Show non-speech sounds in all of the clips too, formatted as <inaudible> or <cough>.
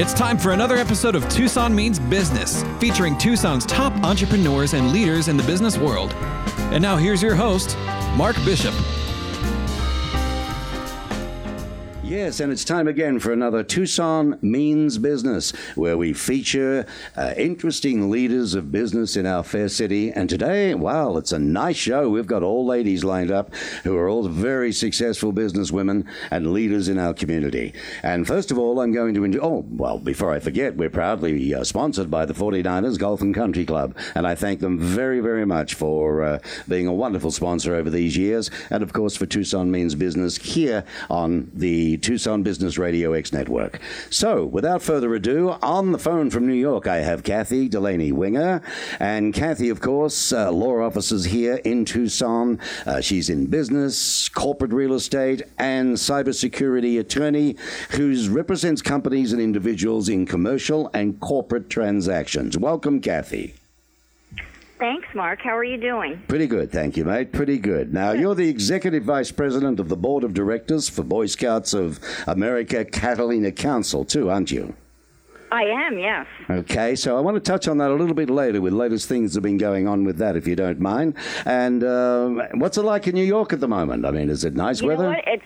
It's time for another episode of Tucson Means Business, featuring Tucson's top entrepreneurs and leaders in the business world. And now here's your host, Mark Bishop. Yes, and it's time again for another Tucson Means Business, where we feature uh, interesting leaders of business in our fair city. And today, wow, it's a nice show. We've got all ladies lined up who are all very successful businesswomen and leaders in our community. And first of all, I'm going to enjoy. Oh, well, before I forget, we're proudly uh, sponsored by the 49ers Golf and Country Club. And I thank them very, very much for uh, being a wonderful sponsor over these years. And of course, for Tucson Means Business here on the Tucson Business Radio X network. So, without further ado, on the phone from New York, I have Kathy Delaney Winger. And Kathy, of course, uh, law officers here in Tucson. Uh, she's in business, corporate real estate, and cybersecurity attorney who represents companies and individuals in commercial and corporate transactions. Welcome, Kathy. Thanks, Mark. How are you doing? Pretty good, thank you, mate. Pretty good. Now, you're the executive vice president of the board of directors for Boy Scouts of America Catalina Council, too, aren't you? I am, yes. Okay, so I want to touch on that a little bit later with latest things that have been going on with that, if you don't mind. And um, what's it like in New York at the moment? I mean, is it nice You weather? know what? It's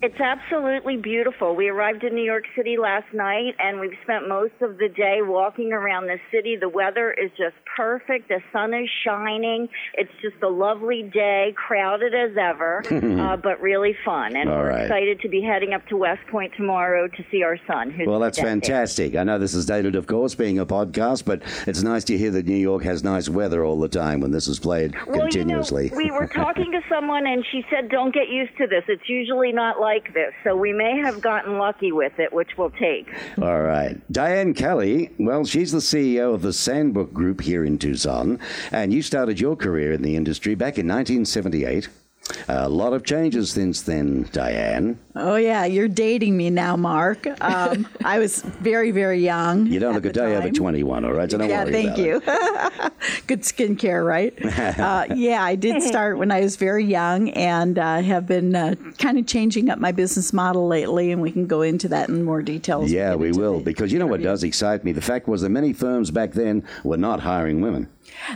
it's absolutely beautiful. We arrived in New York City last night, and we've spent most of the day walking around the city. The weather is just perfect. The sun is shining. It's just a lovely day, crowded as ever, <laughs> uh, but really fun. And All we're right. excited to be heading up to West Point tomorrow to see our son. Well, that's fantastic. I know this is dated, of course, being a podcast, but it's nice to hear that New York has nice weather all the time when this is played Well, continuously. You know, we were talking to someone, and she said, "Don't get used to this. It's usually not like this." So we may have gotten lucky with it, which we'll take. All right. Diane Kelly, well, she's the CEO of the Sandbrook Group here in Tucson, and you started your career in the industry back in 1978. A lot of changes since then, Diane. Oh yeah, you're dating me now, Mark. Um, I was very, very young. You don't look a the day over 21, all right? So don't Yeah, worry thank about you. it. <laughs> Good skincare, right? <laughs> uh, yeah, I did <laughs> start when I was very young, and uh, have been uh, kind of changing up my business model lately, and we can go into that in more detail. Yeah, get we will, because you know what does excite me? The fact was that many firms back then were not hiring women.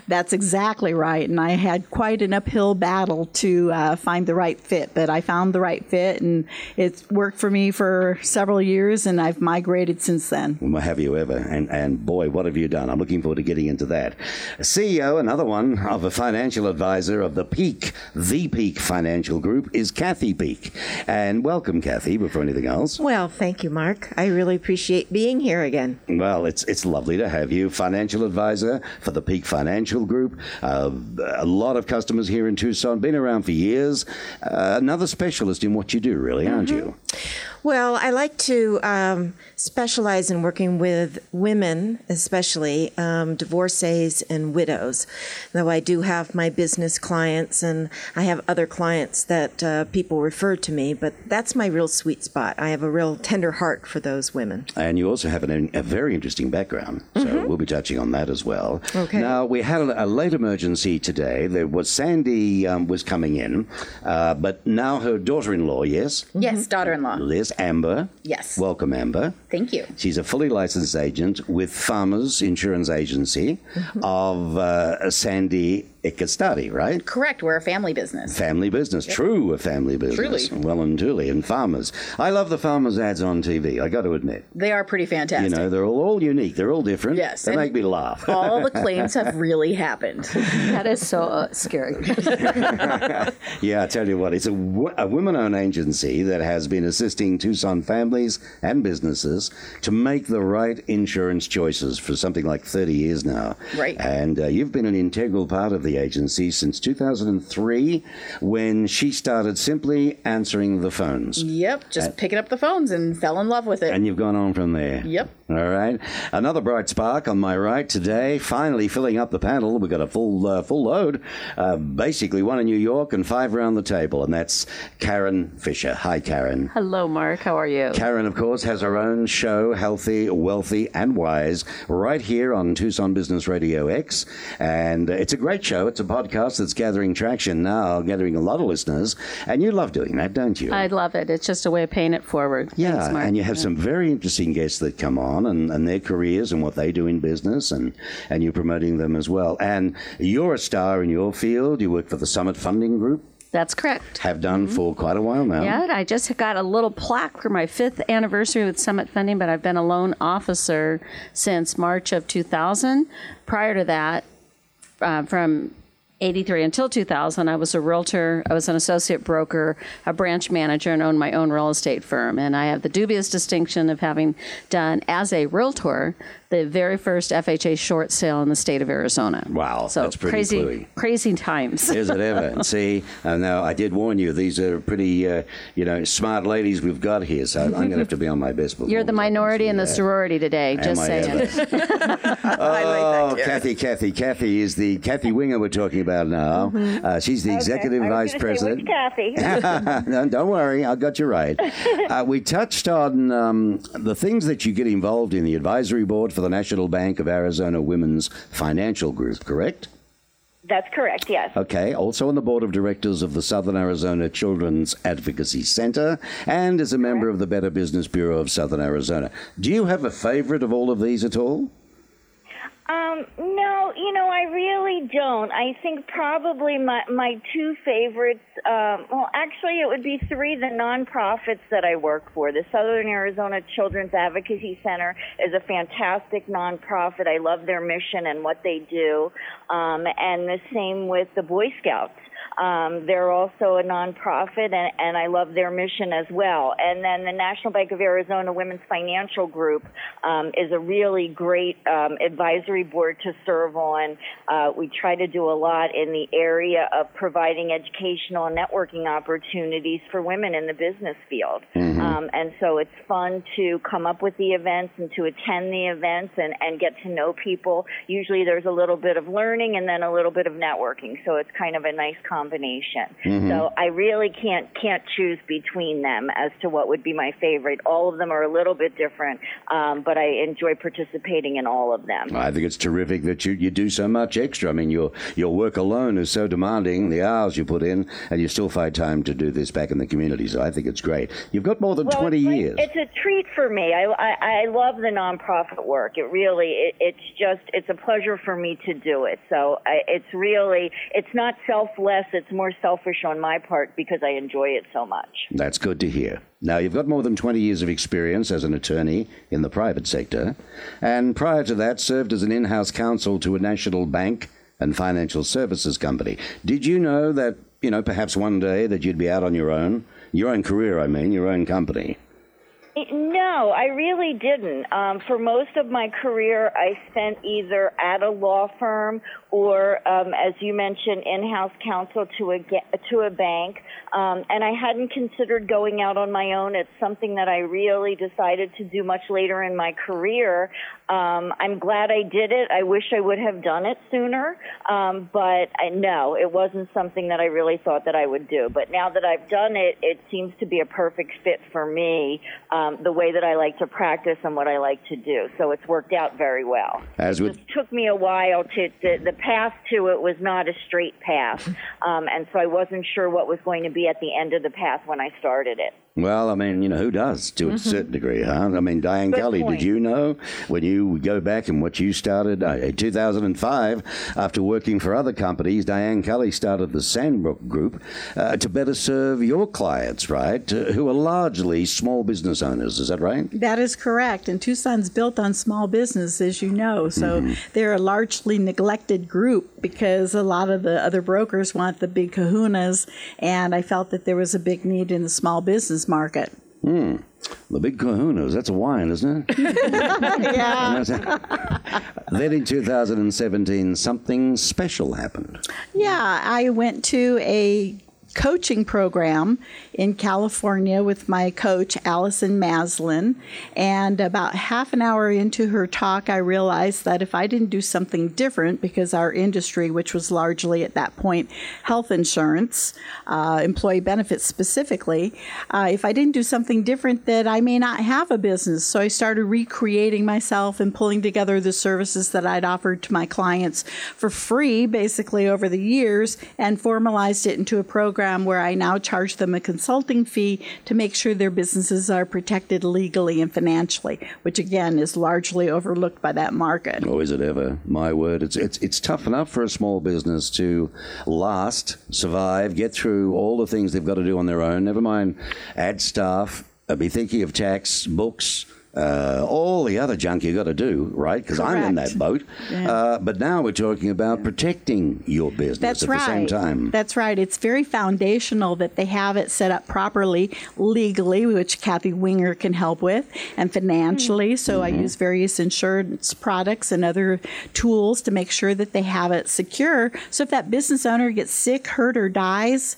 That's exactly right. And I had quite an uphill battle to uh, find the right fit, but I found the right fit, and it's worked for me for several years, and I've migrated since then. Well, have you ever? And and boy, what have you done? I'm looking forward to getting into that. CEO, another one of a financial advisor of the Peak, the Peak Financial Group, is Kathy Peak. And welcome, Kathy. Before anything else, Well, thank you, Mark. I really appreciate being here again. well, it's it's lovely to have you, financial advisor for the Peak Financial Group. Uh, a lot of customers here in Tucson, been around for years. Uh, another specialist in what you do, really, aren't you? Well, I like to um, specialize in working with women, especially um, divorcees and widows. Though I do have my business clients and I have other clients that uh, people refer to me, but that's my real sweet spot. I have a real tender heart for those women. And you also have an, a very interesting background, so we'll be touching on that as well. Mm-hmm. Okay. Now we had a, a late emergency today. There was Sandy um, was coming in, uh, but now her daughter-in-law, yes, Yes, daughter-in-law. Liz Amber. Yes. Welcome, Amber. Thank you. She's a fully licensed agent with Farmers Insurance Agency Mm-hmm. of uh, Sandy Ikastadi, right? Correct. We're a family business. Family business, true a family business. Truly. Well and truly, and farmers. I love the farmers ads on TV. I got to admit. They are pretty fantastic. You know, they're all, all unique. They're all different. Yes, They and- make me laugh. All the <laughs> claims have really happened. That is so uh, scary. <laughs> yeah, I tell you what, it's a, wo- a women owned agency that has been assisting Tucson families and businesses to make the right insurance choices for something like 30 years now. Right. And uh, you've been an integral part of the agency since 2003 when she started simply answering the phones. yep. Just picking up the phones and fell in love with it. And you've gone on from there. Yep. All right. Another bright spark on my right today. Finally filling up the panel. We've got a full uh, full load. Uh, basically, one in New York and five around the table, and that's Karen Fisher. Hi, Karen. Hello, Mark. How are you? Karen, of course, has her own show, Healthy, Wealthy, and Wise, right here on Tucson Business Radio X. And uh, it's a great show. It's a podcast that's gathering traction now, gathering a lot of listeners. And you love doing that, don't you? I love it. It's just a way of paying it forward. Yeah, Thanks, and you have some very interesting guests that come on. and, and their careers and what they do in business, and, and you're promoting them as well. And you're a star in your field. You work for the Summit Funding Group. That's correct. Have done mm-hmm. for quite a while now. Yeah, I just got a little plaque for my fifth anniversary with Summit Funding, but I've been a loan officer since March of 2000. Prior to that, uh, from 83 until 2000, I was a realtor, I was an associate broker, a branch manager, and owned my own real estate firm. And I have the dubious distinction of having done, as a realtor, the very first FHA short sale in the state of Arizona. Wow, so that's pretty crazy, cluey. crazy times. Is it ever? <laughs> See, uh, now I did warn you; these are pretty, uh, you know, smart ladies we've got here. So I'm going to have to be on my best. You're the minority in the Yeah. sorority today. Am Just I saying. ever? <laughs> <laughs> oh, Kathy, Kathy, Kathy is the Kathy Winger we're talking about now. Uh, she's the executive Okay, was vice president. Kathy? <laughs> no, don't worry, I got you right. <laughs> Uh, we touched on um, the things that you get involved in the advisory board for the National Bank of Arizona Women's Financial Group, correct? That's correct. Yes. Okay, also on the board of directors of the Southern Arizona Children's Advocacy Center and as a member of the Better Business Bureau of Southern Arizona. Do you have a favorite of all of these at all? Um, no, you know, I really don't. I think probably my my two favorites. Um, well, actually, it would be three. The nonprofits that I work for, the Southern Arizona Children's Advocacy Center, is a fantastic nonprofit. I love their mission and what they do, um, and the same with the Boy Scouts. Um, they're also a nonprofit, and, and I love their mission as well. And then the National Bank of Arizona Women's Financial Group um, is a really great um, advisory board to serve on. Uh, we try to do a lot in the area of providing educational and networking opportunities for women in the business field. Um, and so it's fun to come up with the events and to attend the events and, and get to know people. Usually there's a little bit of learning and then a little bit of networking. So it's kind of a nice combination. So I really can't can't choose between them as to what would be my favorite. All of them are a little bit different, um, but I enjoy participating in all of them. I think it's terrific that you, you do so much extra. I mean, your your work alone is so demanding, the hours you put in, and you still find time to do this back in the community. So I think it's great. You've got more than Well, 20 it's like- years. It's a treat for me. I, I I love the nonprofit work. It really it, it's just it's a pleasure for me to do it. So I, it's really it's not selfless. It's more selfish on my part because I enjoy it so much. That's good to hear. Now, you've got more than 20 years of experience as an attorney in the private sector, and prior to that, served as an in house counsel to a national bank and financial services company. Did you know that, you know, perhaps one day that you'd be out on your own? Your own career, I mean, your own company. No, I really didn't. Um, for most of my career, I spent either at a law firm or, um, as you mentioned, in-house counsel to a to a bank. Um, and I hadn't considered going out on my own. It's something that I really decided to do much later in my career. Um, I'm glad I did it. I wish I would have done it sooner, um, but I, no, it wasn't something that I really thought that I would do. But now that I've done it, it seems to be a perfect fit for me, um, the way that I like to practice and what I like to do. So it's worked out very well. As It with just took me a while to, to the path to it was not a straight path, <laughs> um, and so I wasn't sure what was going to be at the end of the path when I started it. Well, I mean, you know, who does to a certain degree, huh? I mean, Diane Good Kelly, point. did you know when you go back and what you started uh, in 2005 after working for other companies, Diane Kelly started the Sandbrook Group uh, to better serve your clients, right? Uh, who are largely small business owners, is that right? That is correct. And Tucson's built on small business, as you know. So they're a largely neglected group because a lot of the other brokers want the big kahunas. And I felt that there was a big need in the small business market. Hmm. The Big Kahunas, that's a wine, isn't it? <laughs> Yeah. then in 2017, something special happened. Yeah, I went to a coaching program in California with my coach, Alison Maslan. And about half an hour into her talk, I realized that if I didn't do something different, because our industry, which was largely at that point health insurance, uh, employee benefits specifically, uh, if I didn't do something different, that I may not have a business. So I started recreating myself and pulling together the services that I'd offered to my clients for free, basically over the years, and formalized it into a program where I now charge them a consulting fee to make sure their businesses are protected legally and financially, which again is largely overlooked by that market. Oh, is it ever? My word, it's it's it's tough enough for a small business to last, survive, get through all the things they've got to do on their own. Never mind add staff, be thinking of tax, books. Uh, all the other junk you got to do, right? Because I'm in that boat. Uh, but now we're talking about protecting your business That's at right. the same time. That's right. It's very foundational that they have it set up properly legally, which Kathy Winger can help with, and financially. So I use various insurance products and other tools to make sure that they have it secure. So if that business owner gets sick, hurt, or dies,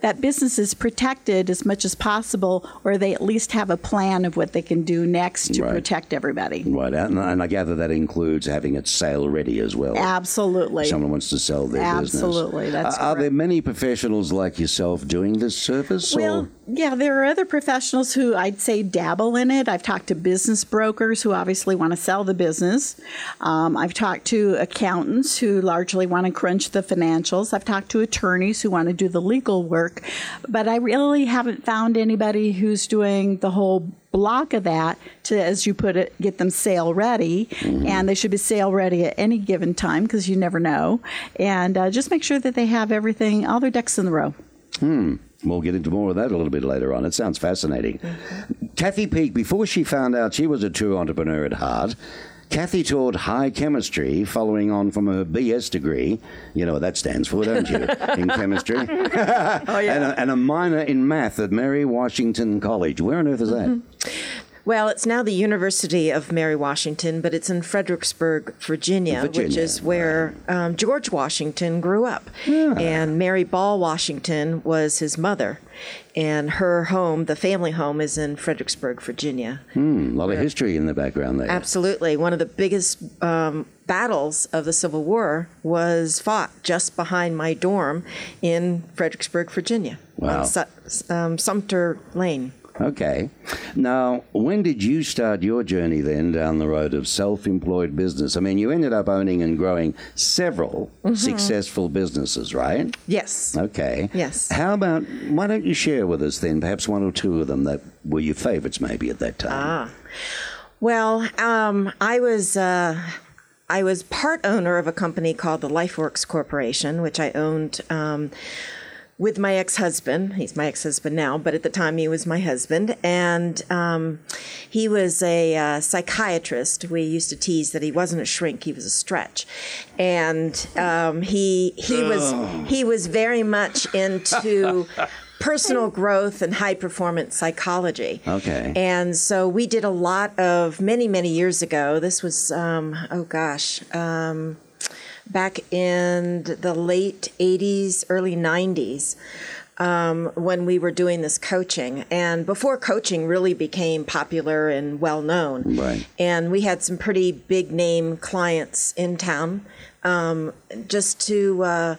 that business is protected as much as possible, or they at least have a plan of what they can do next to Right. protect everybody. Right, and, and I gather that includes having it sale ready as well. Absolutely. If Someone wants to sell their business. Absolutely, that's Are- Are there many professionals like yourself doing this service? Well, or? Yeah, there are other professionals who I'd say dabble in it. I've talked to business brokers who obviously want to sell the business. Um, I've talked to accountants who largely want to crunch the financials. I've talked to attorneys who want to do the legal work. But I really haven't found anybody who's doing the whole block of that to, as you put it, get them sale ready. And they should be sale ready at any given time because you never know. And uh, just make sure that they have everything, all their ducks in the row. We'll get into more of that a little bit later on. It sounds fascinating. Mm-hmm. Kathy Peak, before she found out she was a true entrepreneur at heart, Kathy taught high chemistry following on from her BS degree. You know what that stands for, don't you? <laughs> in chemistry. <laughs> oh, yeah. <laughs> And a, and a minor in math at Mary Washington College. Where on earth is that? Mm-hmm. Well, it's now the University of Mary Washington, but it's in Fredericksburg, Virginia, which is where um, George Washington grew up. And Mary Ball Washington was his mother. And her home, the family home, is in Fredericksburg, Virginia. Hmm, a lot of history in the background there. Absolutely. One of the biggest um, battles of the Civil War was fought just behind my dorm in Fredericksburg, Virginia, Wow. on Su- um, Sumter Lane. Okay. Now, when did you start your journey then down the road of self employed business? I mean, you ended up owning and growing several successful businesses, right? Yes. Okay. Yes. How about, why don't you share with us then, perhaps one or two of them that were your favorites maybe at that time? Ah. Well, um, I was uh, I was part owner of a company called the LifeWorks Corporation, which I owned um, with my ex-husband. He's my ex-husband now, but at the time he was my husband, and um, he was a uh, psychiatrist. We used to tease that he wasn't a shrink; he was a stretch, and um, he he was he was very much into. <laughs> Personal growth and high performance psychology. Okay. And so we did a lot of many, many years ago. This was, um, oh gosh, um, back in the late 80s, early 90s. Um, when we were doing this coaching, and before coaching really became popular and well known, Right. and we had some pretty big name clients in town, um, just to uh,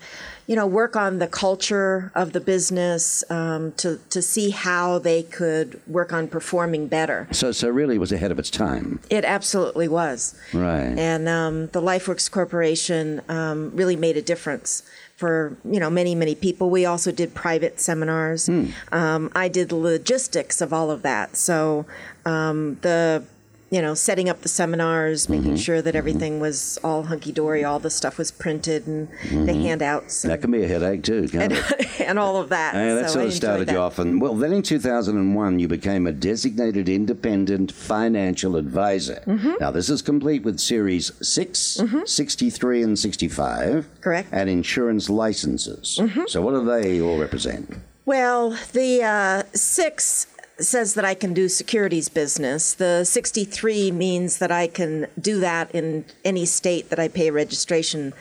you know work on the culture of the business, um, to to see how they could work on performing better. So, so really it was ahead of its time. It absolutely was. Right. And um, the LifeWorks Corporation um, really made a difference for you know many many people. We also did private seminars. Um, I did the logistics of all of that. So um, the you know setting up the seminars, making sure that everything was all hunky dory, all the stuff was printed, and the handouts, That and, can be a headache too, <laughs> can't and all of that. Yeah, that So sort of started that. you off. And well, then in 2001, you became a designated independent financial advisor. Mm-hmm. Now, this is complete with Series 6, 63, and 65. Correct. Mm-hmm. And insurance licenses. So, what do they all represent? Well, the uh, six says that I can do securities business. The 63 means that I can do that in any state that I pay a registration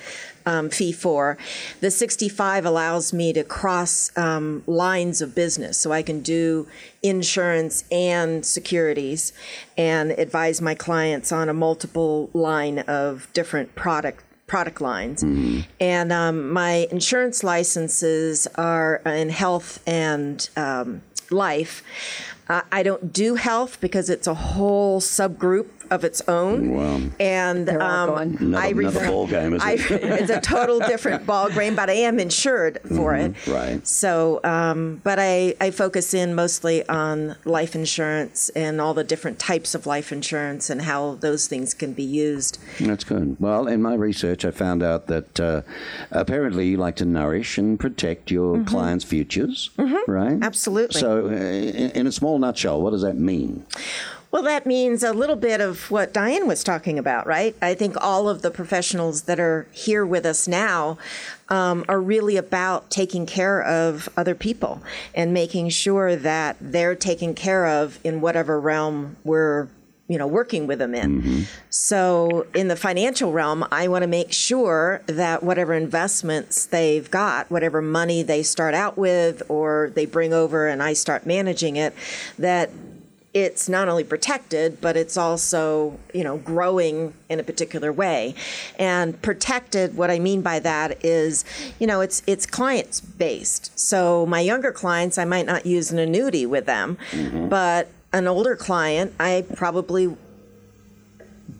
um, fee for. The 65 allows me to cross um, lines of business, so I can do insurance and securities and advise my clients on a multiple line of different product product lines. And um, my insurance licenses are in health and um, life. Uh, I don't do health because it's a whole subgroup of its own. Wow. And um, going. Another- I another refer- ball game, is I- it? <laughs> it's a total different <laughs> ball game, but I am insured for it. Mm-hmm. right. So, um, but I, I focus in mostly on life insurance and all the different types of life insurance and how those things can be used. That's good. Well, in my research, I found out that uh, apparently you like to nourish and protect your clients' futures, right? Absolutely. So, uh, in, in a small nutshell, what does that mean? Well, that means a little bit of what Diane was talking about, right? I think all of the professionals that are here with us now um, are really about taking care of other people and making sure that they're taken care of in whatever realm we're you know working with them in so in the financial realm i want to make sure that whatever investments they've got whatever money they start out with or they bring over and i start managing it that it's not only protected, but it's also, you know, growing in a particular way. And protected, what I mean by that is, you know, it's it's clients based. So my younger clients, I might not use an annuity with them, mm-hmm. but an older client, I probably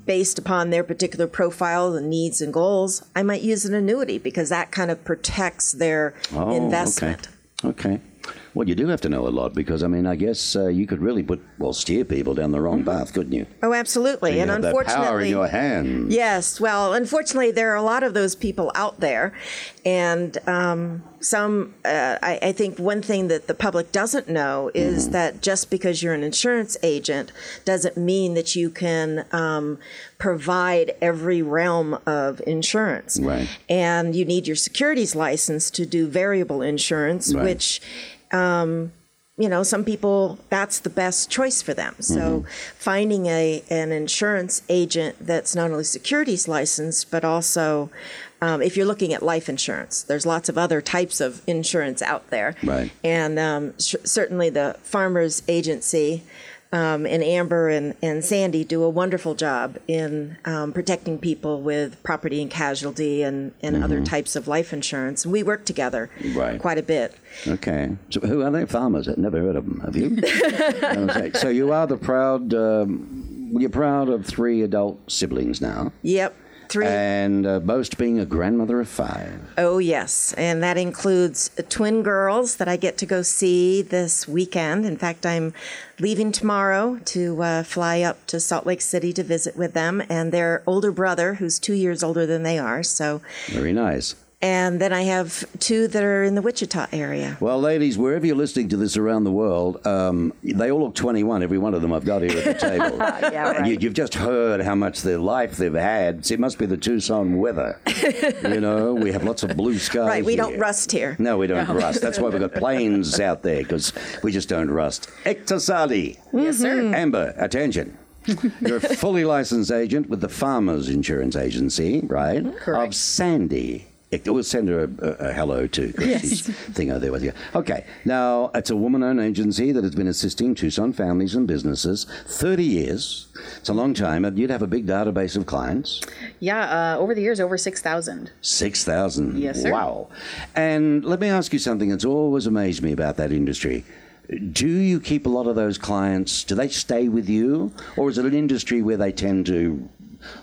based upon their particular profile and needs and goals, I might use an annuity because that kind of protects their Oh, investment. Okay. okay. Well, you do have to know a lot because, I mean, I guess uh, you could really put, well, steer people down the wrong path, couldn't you? Oh, absolutely. you and unfortunately, power in your hand. Yes, well, unfortunately, there are a lot of those people out there, and um, some. Uh, I, I think one thing that the public doesn't know is Mm-hmm. that just because you're an insurance agent doesn't mean that you can um, provide every realm of insurance. Right. And you need your securities license to do variable insurance, Right. which you know some people that's the best choice for them. So finding a an insurance agent that's not only securities licensed but also um, if you're looking at life insurance there's lots of other types of insurance out there. Right. and um, sh- certainly the farmers agency um, and Amber and, and Sandy do a wonderful job in um, protecting people with property and casualty and, and other types of life insurance. And we work together Right. quite a bit. Okay. So who are they? Farmers? I've never heard of them. Have you? <laughs> So you are the proud, um, you're proud of three adult siblings now. Yep. Three. And uh, boast being a grandmother of five. Oh, yes. And that includes twin girls that I get to go see this weekend. In fact, I'm leaving tomorrow to uh, fly up to Salt Lake City to visit with them and their older brother, who's two years older than they are. So, Very nice. And then I have two that are in the Wichita area. Well, ladies, wherever you're listening to this around the world, um, they all look 21, every one of them I've got here at the <laughs> table. Yeah, And you, you've just heard how much their life they've had. See, it must be the Tucson weather. <laughs> you know, we have lots of blue skies. Right, we don't rust here. No, we don't rust. That's why we've got planes <laughs> out there because we just don't rust. Hector Sardi. Yes, sir. Amber, attention. You're a fully licensed agent with the Farmers Insurance Agency, right? Correct. Of Sandy. We'll send her a, a, hello too, she's thing out there with you. Okay, now it's a woman-owned agency that has been assisting Tucson families and businesses 30 years. It's a long time. and You'd have a big database of clients. Yeah, uh, over the years, over 6,000. 6,000. Yes, sir. Wow. And let me ask you something that's always amazed me about that industry. Do you keep a lot of those clients? Do they stay with you? Or is it an industry where they tend to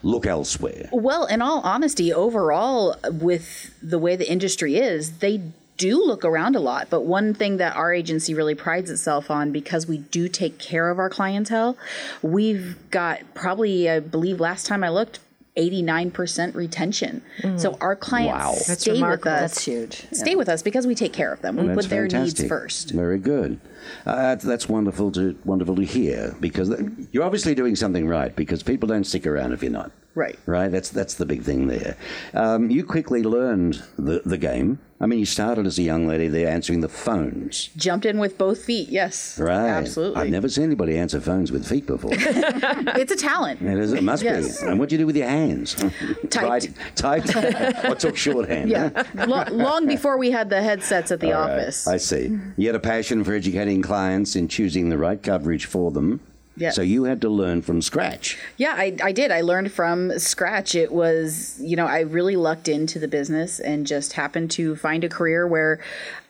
look elsewhere? Well, in all honesty, overall, with the way the industry is, they do look around a lot. But one thing that our agency really prides itself on, because we do take care of our clientele, we've got probably, I believe, last time I looked, 89% retention. So our clients Wow. That's stay with remarkable. us. That's huge. Stay with us because we take care of them. We That's put their needs first. Very good. Uh, that's wonderful to wonderful to hear because th- you're obviously doing something right because people don't stick around if you're not. Right. Right. That's that's the big thing there. Um, you quickly learned the the game. I mean, you started as a young lady there answering the phones. Jumped in with both feet. Yes. Right. Absolutely. I've never seen anybody answer phones with feet before. <laughs> it's a talent. It, is, it must Yes. be. And what do you do with your hands? <laughs> Typed. Typed? <laughs> or took shorthand? Yeah. Lo- long before we had the headsets at the All right, office. I see. You had a passion for educating clients in choosing the right coverage for them. Yeah. So you had to learn from scratch. Yeah, I, I did. I learned from scratch. It was, you know, I really lucked into the business and just happened to find a career where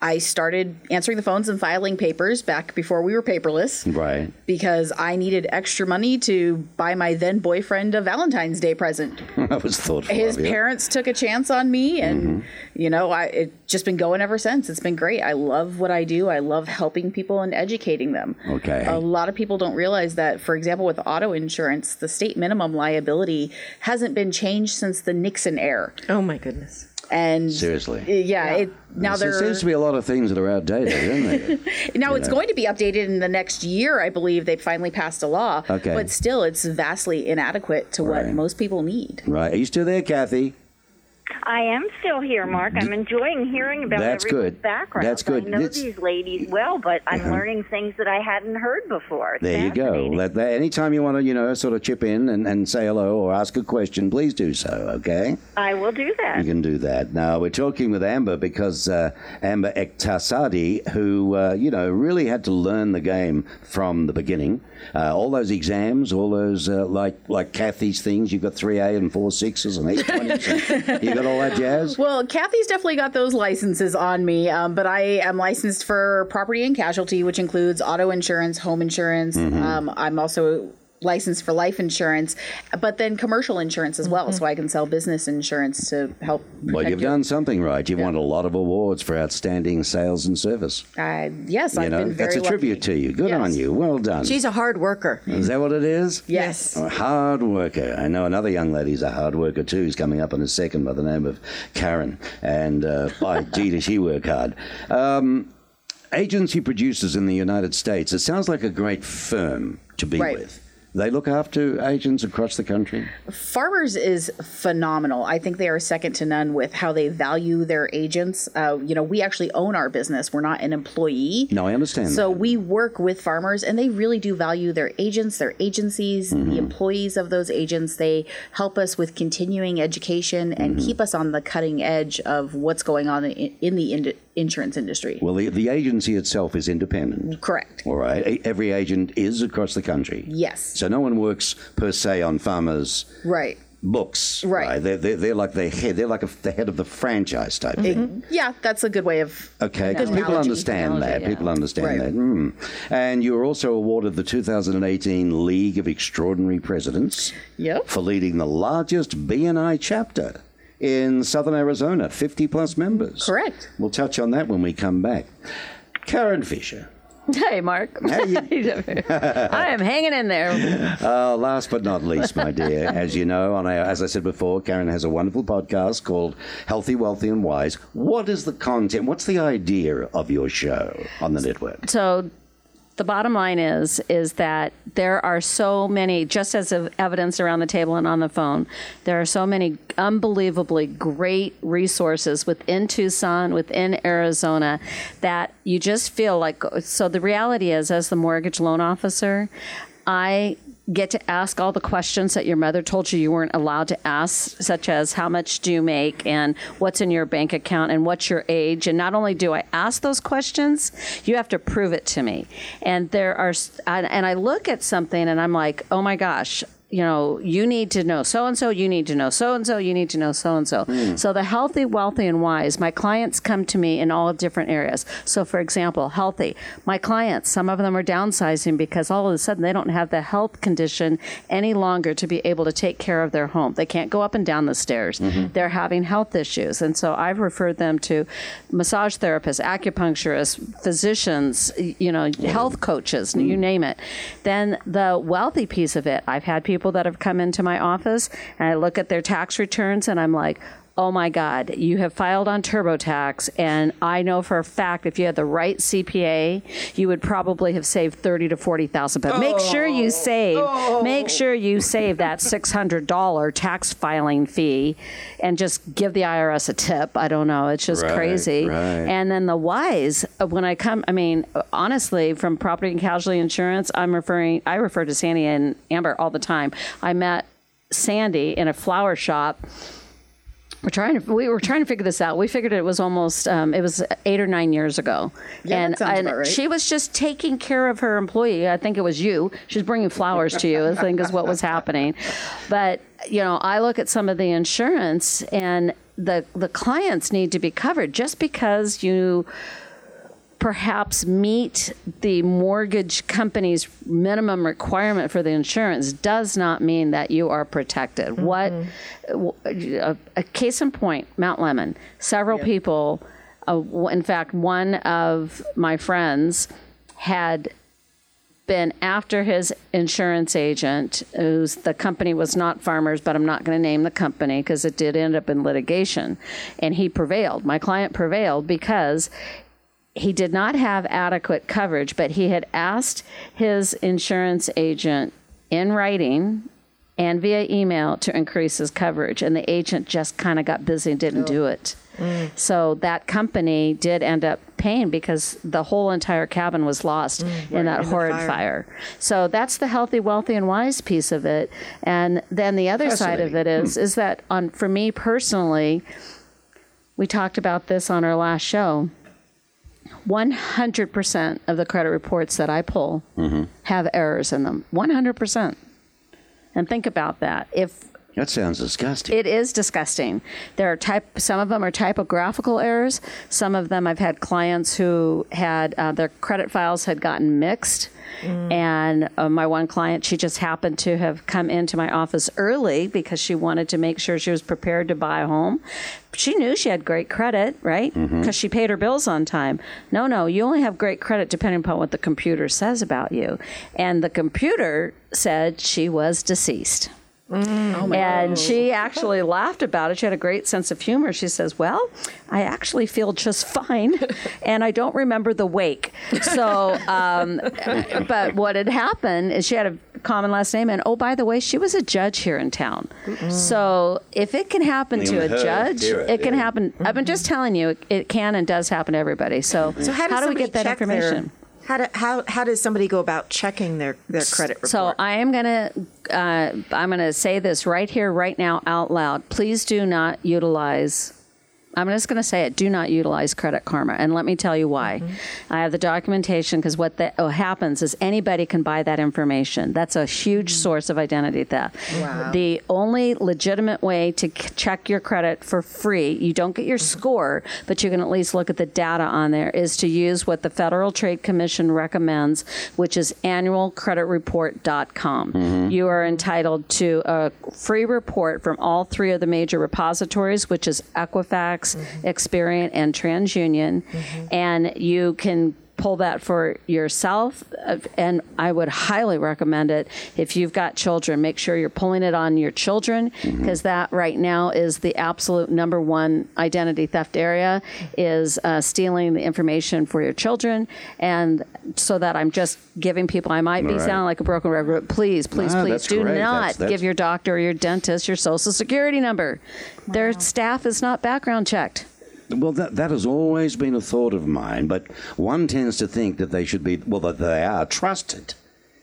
I started answering the phones and filing papers back before we were paperless. Right. Because I needed extra money to buy my then boyfriend a Valentine's Day present. <laughs> that was thoughtful. His parents took a chance on me, and Mm-hmm. you know, I it just been going ever since. It's been great. I love what I do. I love helping people and educating them. Okay. A lot of people don't realize that, for example, with auto insurance, the state minimum liability hasn't been changed since the Nixon era. Oh my goodness. And Seriously. yeah, it now there there seems to be a lot of things that are outdated, isn't there? <laughs> now it's know. going to be updated in the next year. I believe they finally passed a law. Okay. But still, it's vastly inadequate to what most people need. right. Are you still there, Kathy? I am still here, Mark. I'm enjoying hearing about That's everyone's good. background. That's good. I know It's- these ladies well, but I'm learning things that I hadn't heard before. It's There you go. fascinating. Let that, anytime you want to, you know, sort of chip in and, and say hello or ask a question, please do so, okay? I will do that. You can do that. Now, we're talking with Amber because uh, Amber Ektasadi, who, uh, you know, really had to learn the game from the beginning. Uh, all those exams, all those, uh, like like Kathy's things, you've got 3A and 4 6s and 8 20s. <laughs> got all that jazz? <laughs> Well, Kathy's definitely got those licenses on me, um, but I am licensed for property and casualty, which includes auto insurance, home insurance. Mm-hmm. Um, I'm also licensed for life insurance, but then commercial insurance as well, so I can sell business insurance to help. Well, you've your- done something right. You've won a lot of awards for outstanding sales and service. Uh, yes, You I've know, been very that's a lucky. tribute to you. Good Yes. on you. Well done. She's a hard worker. Is that what it is? Yes. A hard worker. I know another young lady's a hard worker too. Who's coming up in a second by the name of Karen. And uh, by <laughs> gee, does she work hard? Um, agency producers in the United States. It sounds like a great firm to be Right. with. They look after agents across the country. Farmers is phenomenal. I think they are second to none with how they value their agents. Uh, you know, we actually own our business. We're not an employee. No, I understand. So that. we work with farmers, and they really do value their agents, their agencies, Mm-hmm. the employees of those agents. They help us with continuing education and Mm-hmm. keep us on the cutting edge of what's going on in, in the ind- insurance industry. well, the, the agency itself is independent. Correct. All right. Every agent is across the country. Yes. So no one works per se on farmers' Right. books. Right. They're, they're, they're like the head. They're like a, the head of the franchise type thing. Yeah, that's a good way of. Okay, because people understand Analogy, that. yeah. People understand Right. that. Mm. And you were also awarded the 2018 League of Extraordinary Presidents Yep. for leading the largest BNI chapter in southern Arizona, 50 plus members. Correct. We'll touch on that when we come back. Karen Fisher. Hey, Mark. You- <laughs> <laughs> I am hanging in there. Uh, last but not least, my dear, as you know, on our, as I said before, Karen has a wonderful podcast called Healthy, Wealthy, and Wise. What is the content? What's the idea of your show on the network? So the bottom line is is that there are so many just as of evidence around the table and on the phone there are so many unbelievably great resources within tucson within arizona that you just feel like so the reality is as the mortgage loan officer i get to ask all the questions that your mother told you you weren't allowed to ask, such as how much do you make and what's in your bank account and what's your age. And not only do I ask those questions, you have to prove it to me. And there are, and I look at something and I'm like, oh my gosh, you know, you need to know so and so, you need to know so and so, you need to know so and so. So the healthy, wealthy, and wise, my clients come to me in all different areas. So, for example, healthy, my clients, some of them are downsizing because all of a sudden they don't have the health condition any longer to be able to take care of their home. They can't go up and down the stairs. Mm-hmm. They're having health issues. And so I've referred them to massage therapists, acupuncturists, physicians, you know, health coaches, mm-hmm. you name it. Then the wealthy piece of it, I've had people that have come into my office and I look at their tax returns and I'm like, oh my God, you have filed on TurboTax, and I know for a fact if you had the right CPA, you would probably have saved thirty to forty thousand. But make sure you save, make sure you save that <laughs> six hundred dollar tax filing fee, and just give the IRS a tip. I don't know, it's just Right, crazy. right. And then the wise, uh, when I come, I mean, honestly, from property and casualty insurance, I'm referring, I refer to Sandy and Amber all the time. I met Sandy in a flower shop we're trying to we were trying to figure this out. We figured it was almost um, it was eight or nine years ago, Yeah, and, and right. she was just taking care of her employee. I think it was you. She's bringing flowers to you. I think is what was happening. But you know, I look at some of the insurance and the the clients need to be covered just because you perhaps meet the mortgage company's minimum requirement for the insurance does not mean that you are protected. What a, a case in point, Mount Lemmon. Several people, uh, in fact, one of my friends had been after his insurance agent, who's the company was not Farmers, but I'm not going to name the company because it did end up in litigation, and he prevailed. My client prevailed because he did not have adequate coverage, but he had asked his insurance agent in writing and via email to increase his coverage, and the agent just kind of got busy and didn't do it. Mm. So that company did end up paying because the whole entire cabin was lost mm. in that in horrid fire. fire. So that's the healthy, wealthy, and wise piece of it. And then the other side of it is is that on for me personally, we talked about this on our last show. 100% of the credit reports that I pull mm-hmm. have errors in them. 100%. And think about that. If That sounds disgusting. it is disgusting. There are type. Some of them are typographical errors. Some of them I've had clients who had uh, their credit files had gotten mixed. And uh, my one client, she just happened to have come into my office early because she wanted to make sure she was prepared to buy a home. She knew she had great credit, right? Because she paid her bills on time. No, no, you only have great credit depending upon what the computer says about you. And the computer said she was deceased. And she actually laughed about it. She had a great sense of humor. She says, Well, I actually feel just <laughs> fine, and I don't remember the wake. So, um, <laughs> but what had happened is she had a common last name, and oh, by the way, she was a judge here in town. So, if it can happen to a judge, dear, it can yeah. happen. I've been just telling you, it, it can and does happen to everybody. So, So how, does do we get that information? Their, how, do, how, how does somebody go about checking their, their credit report? So I am gonna uh, I'm gonna say this right here, right now, out loud. Please do not utilize. I'm just going to say it. Do not utilize Credit Karma, and let me tell you why. Mm-hmm. I have the documentation because what that oh, happens is anybody can buy that information. That's a huge mm-hmm. source of identity theft. The only legitimate way to c- check your credit for free, you don't get your mm-hmm. score, but you can at least look at the data on there, is to use what the Federal Trade Commission recommends, which is annualcreditreport.com. You are entitled to a free report from all three of the major repositories, which is Equifax, Experian, and TransUnion, mm-hmm. and you can pull that for yourself uh, and i would highly recommend it. If you've got children make sure you're pulling it on your children because that right now is the absolute number one identity theft area is uh, stealing the information for your children. And so that i'm just giving people i might be Right. sounding like a broken record but please please Ah, please do great. not That's- that's- give your doctor or your dentist your social security number. Their staff is not background checked Well, that, that has always been a thought of mine, but one tends to think that they should be, well, that they are trusted.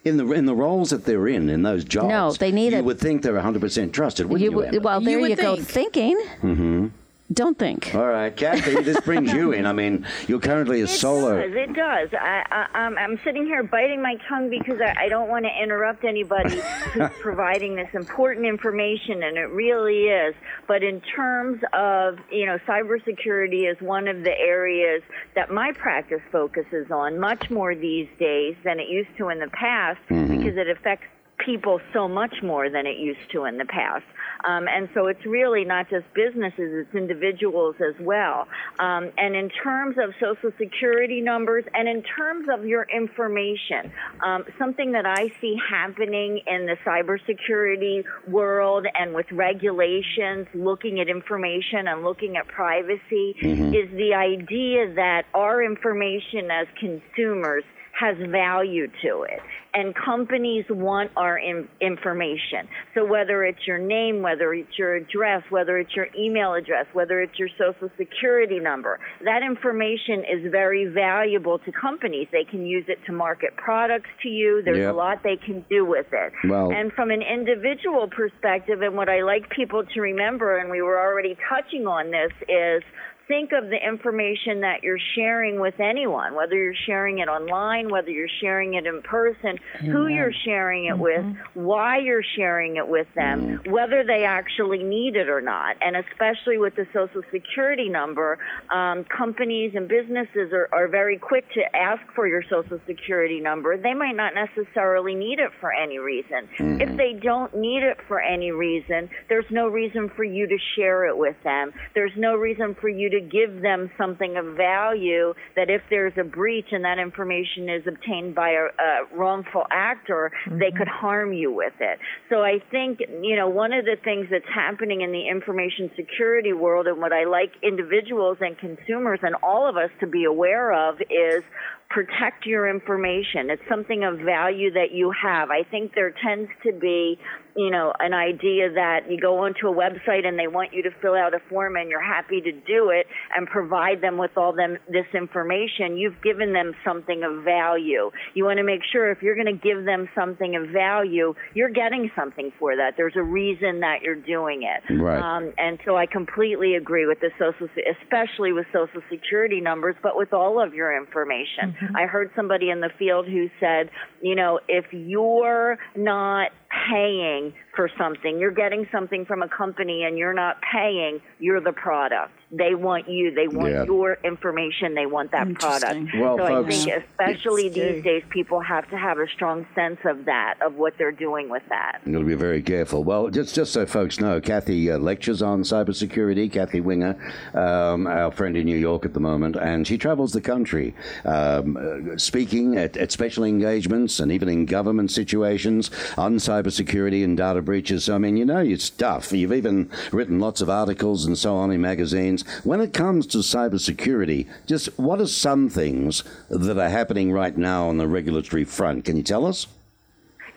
In the in the roles that they're in, in those jobs, No, they need You a- would think they're 100% trusted, wouldn't you? You, Emma? well, You there would you, go. think. Thinking. Mm-hmm. Don't think. All right, Kathy, this brings you in. I mean, you're currently a It solo. does. It does. I, I, I'm, I'm sitting here biting my tongue because I, I don't want to interrupt anybody <laughs> who's providing this important information, and it really is. But in terms of, you know, cybersecurity is one of the areas that my practice focuses on much more these days than it used to in the past mm-hmm. because it affects people so much more than it used to in the past. Um, and so it's really not just businesses, it's individuals as well. Um, and in terms of social security numbers and in terms of your information, um, something that I see happening in the cybersecurity world and with regulations, looking at information and looking at privacy, is the idea that our information as consumers has value to it. And companies want our in- information. So whether it's your name, whether it's your address, whether it's your email address, whether it's your social security number, that information is very valuable to companies. They can use it to market products to you. There's Yep. a lot they can do with it. And from an individual perspective, and what I like people to remember, and we were already touching on this, is think of the information that you're sharing with anyone, whether you're sharing it online, whether you're sharing it in person, who you're sharing it with, mm-hmm. why you're sharing it with them, mm-hmm. whether they actually need it or not. And especially with the Social Security number, um, companies and businesses are, are very quick to ask for your Social Security number. They might not necessarily need it for any reason. Mm-hmm. If they don't need it for any reason, there's no reason for you to share it with them. There's no reason for you to give them something of value that if there's a breach and that information is obtained by a, a wrongful actor, they mm-hmm. could harm you with it. So I think, you know, one of the things that's happening in the information security world and what I like individuals and consumers and all of us to be aware of is protect your information. It's something of value that you have. I think there tends to be, you know, an idea that you go onto a website and they want you to fill out a form and you're happy to do it and provide them with all them this information. You've given them something of value. You want to make sure if you're going to give them something of value, you're getting something for that. There's a reason that you're doing it. Right. Um, and so I completely agree with the social, especially with social security numbers, but with all of your information. I heard somebody in the field who said, you know, if you're not paying for something, you're getting something from a company and you're not paying, you're the product. They want you. They want Yeah. your information. They want that product. Well, so folks- I think especially It's scary. these days, people have to have a strong sense of that, of what they're doing with that. You've got to be very careful. Well, just just so folks know, Kathy uh, lectures on cybersecurity. Kathy Winger, um, our friend in New York at the moment, and she travels the country um, uh, speaking at, at special engagements and even in government situations on cybersecurity and data breaches. So, I mean, you know your stuff. You've even written lots of articles and so on in magazines. When it comes to cybersecurity, just what are some things that are happening right now on the regulatory front? Can you tell us?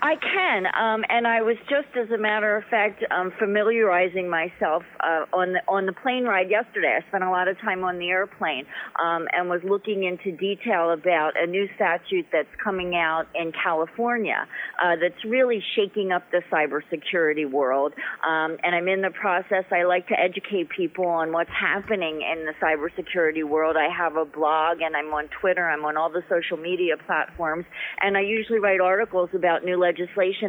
I can, um, and I was just, as a matter of fact, um, familiarizing myself uh, on the on the plane ride yesterday. I spent a lot of time on the airplane um, and was looking into detail about a new statute that's coming out in California uh, that's really shaking up the cybersecurity world. Um, and I'm in the process. I like to educate people on what's happening in the cybersecurity world. I have a blog, and I'm on Twitter. I'm on all the social media platforms, and I usually write articles about new legislation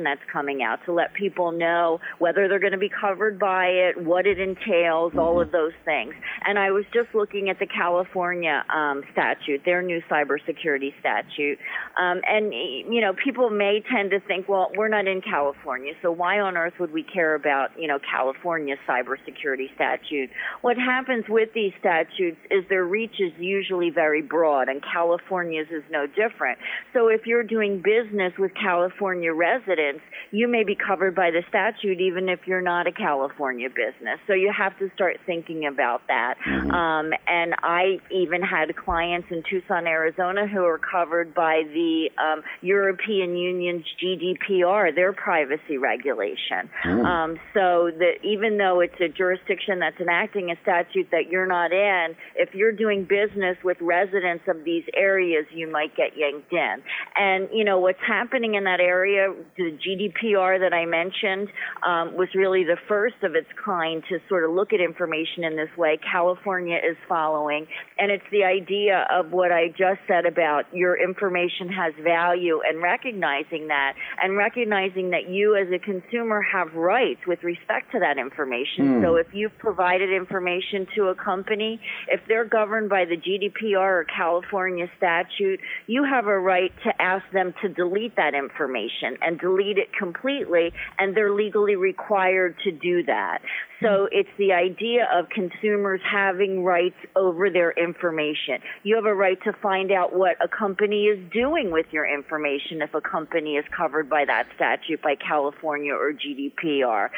that's coming out to let people know whether they're going to be covered by it, what it entails, all of those things. And I was just looking at the California um, statute, their new cybersecurity statute, um, and you know, people may tend to think, well, we're not in California, so why on earth would we care about you know California cybersecurity statute? What happens with these statutes is their reach is usually very broad, and California's is no different. So if you're doing business with California residents, you may be covered by the statute even if you're not a California business. So you have to start thinking about that. Um, and I even had clients in Tucson, Arizona who are covered by the um, European Union's GDPR, their privacy regulation. Um, so that even though it's a jurisdiction that's enacting a statute that you're not in, if you're doing business with residents of these areas, you might get yanked in. And you know what's happening in that area, the GDPR that I mentioned um, was really the first of its kind to sort of look at information in this way. California is following, and it's the idea of what I just said about your information has value and recognizing that, and recognizing that you as a consumer have rights with respect to that information. So if you've provided information to a company, if they're governed by the GDPR or California statute, you have a right to ask them to delete that information and delete it completely, and they're legally required to do that. So it's the idea of consumers having rights over their information. You have a right to find out what a company is doing with your information if a company is covered by that statute by California or GDPR.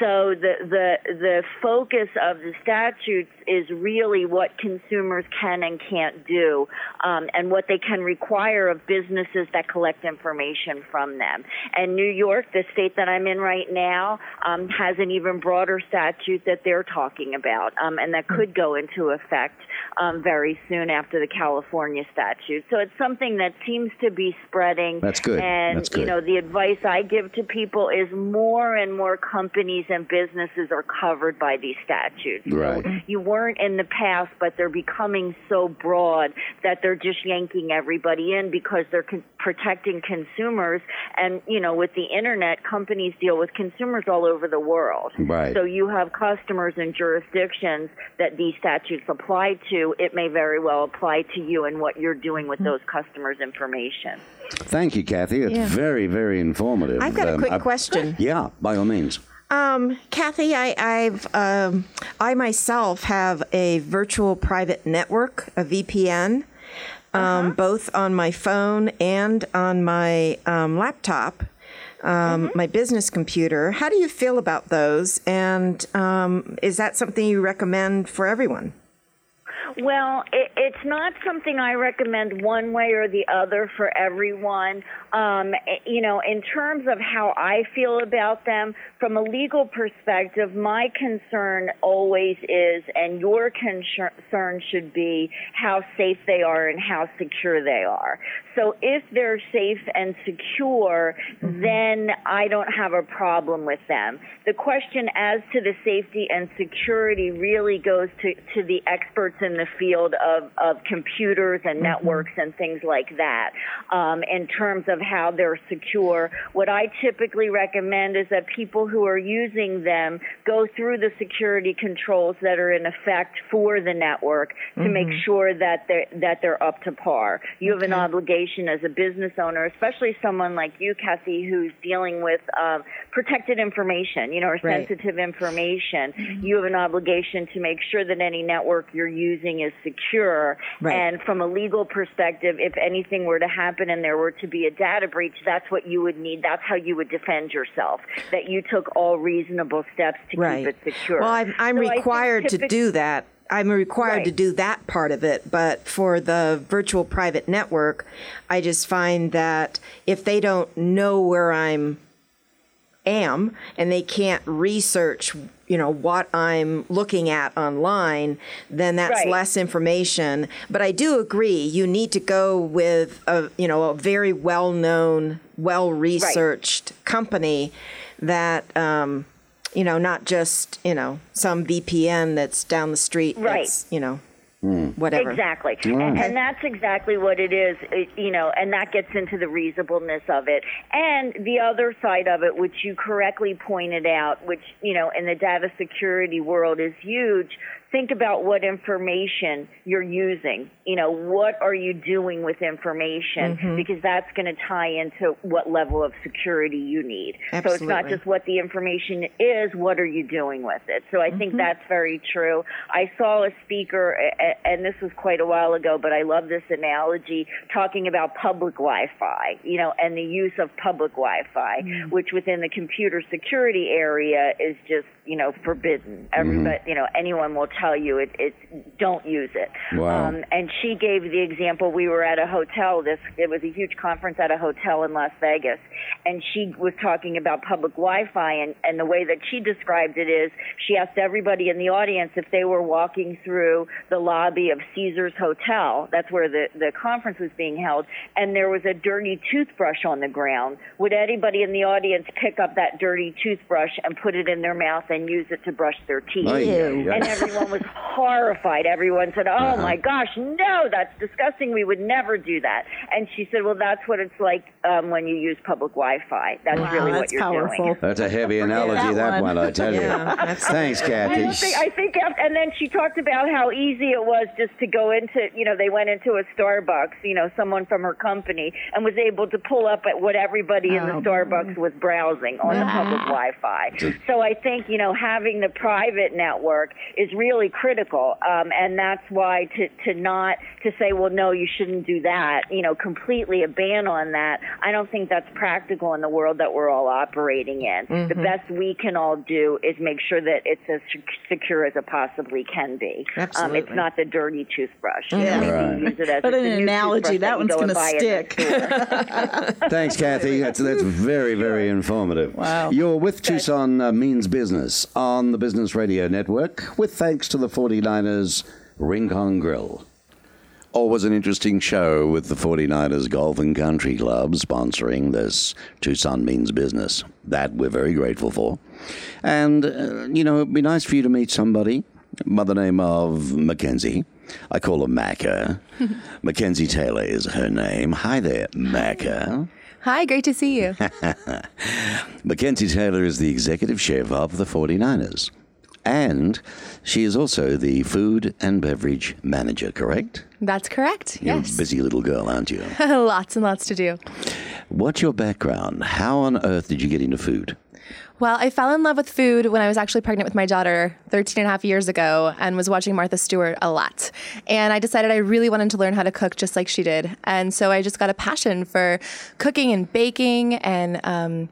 So the the the focus of the statutes is really what consumers can and can't do, um, and what they can require of businesses that collect information from them. And New York, the state that I'm in right now, um, has an even broader statute that they're talking about, um, and that could go into effect um, very soon after the California statute. So it's something that seems to be spreading. That's good. And That's good. you know, the advice I give to people is more and more companies and businesses are covered by these statutes. So Right. you weren't in the past, but they're becoming so broad that they're just yanking everybody in because they're con- protecting consumers. And you know, with the internet, companies deal with consumers all over the world. Right. So you have customers in jurisdictions that these statutes apply to. It may very well apply to you and what you're doing with those customers' information. Thank you, Kathy. It's Yeah. very, very informative. I've got a Um, quick I- question. Yeah, by all means. Um, Kathy, I, I've um, I myself have a virtual private network, a VPN, um, both on my phone and on my um, laptop, um, my business computer. How do you feel about those? And um, is that something you recommend for everyone? Well, it, it's not something I recommend one way or the other for everyone. Um, eh, you know, in terms of how I feel about them, from a legal perspective, my concern always is, and your concern should be, how safe they are and how secure they are. So if they're safe and secure, then I don't have a problem with them. The question as to the safety and security really goes to, to the experts in the field of, of computers and networks and things like that. Um, in terms of how they're secure, what I typically recommend is that people who are using them go through the security controls that are in effect for the network to make sure that they're that they're up to par. You have an obligation as a business owner, especially someone like you, Kathy, who's dealing with um, protected information, you know, or Right. sensitive information. You have an obligation to make sure that any network you're using is secure. Right. And from a legal perspective, if anything were to happen and there were to be a data breach, that's what you would need. That's how you would defend yourself. That you took all reasonable steps to Right. keep it secure. Well, I'm, I'm So required to do that. I'm required to do that part of it, but for the virtual private network, I just find that if they don't know where I'm am and they can't research, you know, what I'm looking at online, then that's Right. less information. But I do agree, you need to go with a, you know, a very well-known, well-researched company that um, you know, not just, you know, some VPN that's down the street Right. that's, you know, Hmm. whatever. Exactly. And, hmm. and that's exactly what it is, it, you know, and that gets into the reasonableness of it. And the other side of it, which you correctly pointed out, which, you know, in the data security world is huge. Think about what information you're using. You know, what are you doing with information? Mm-hmm. Because that's going to tie into what level of security you need. So it's not just what the information is, what are you doing with it? So I think mm-hmm. that's very true. I saw a speaker, and this was quite a while ago, but I love this analogy, talking about public Wi Fi, you know, and the use of public Wi Fi, mm. which within the computer security area is just, you know, forbidden. Mm-hmm. Everybody, you know, anyone will tell you it, it's don't use it. Wow. Um, and she gave the example we were at a hotel this it was a huge conference at a hotel in Las Vegas and she was talking about public Wi-Fi and and the way that she described it is she asked everybody in the audience if they were walking through the lobby of Caesar's Hotel that's where the the conference was being held and there was a dirty toothbrush on the ground would anybody in the audience pick up that dirty toothbrush and put it in their mouth and use it to brush their teeth Ay, ay, ay. and everyone was horrified. Everyone said, "Oh Uh-huh. my gosh, no, that's disgusting. We would never do that." And she said, "Well, that's what it's like um, when you use public Wi-Fi. That's Wow, really what that's you're powerful. doing." That's a heavy analogy, that that one. one, I tell you. absolutely. Thanks, Kathy. don't think, I think, af- and then she talked about how easy it was just to go into, you know, they went into a Starbucks, you know, someone from her company, and was able to pull up at what everybody in the Oh, Starbucks was browsing on the public Wi-Fi. So I think, you know, having the private network is really really critical. Um, and that's why to, to not to say, well, no, you shouldn't do that, you know, completely a ban on that. I don't think that's practical in the world that we're all operating in. Mm-hmm. The best we can all do is make sure that it's as secure as it possibly can be. Um, Absolutely. it's not the dirty toothbrush. Yeah. Right. use it as But an analogy, toothbrush that one's gonna buy at the stick. <laughs> Thanks, Kathy. That's, that's very, very informative. Wow. You're with Tucson uh, Means Business on the Business Radio Network with thanks to the 49ers Rincon Grill. Always an interesting show with the 49ers Golf and Country Club sponsoring this Tucson Means Business. That we're very grateful for. And, uh, you know, it'd be nice for you to meet somebody by the name of Mackenzie. I call her Macca. <laughs> Mackenzie Taylor is her name. Hi there, Macca. Hi, great to see you. <laughs> Mackenzie Taylor is the executive chef of the 49ers. And she is also the food and beverage manager, correct? That's correct. You're yes. a busy little girl, aren't you? <laughs> lots and lots to do. What's your background? How on earth did you get into food? Well, I fell in love with food when I was actually pregnant with my daughter 13 and a half years ago and was watching Martha Stewart a lot. And I decided I really wanted to learn how to cook just like she did. And so I just got a passion for cooking and baking and um,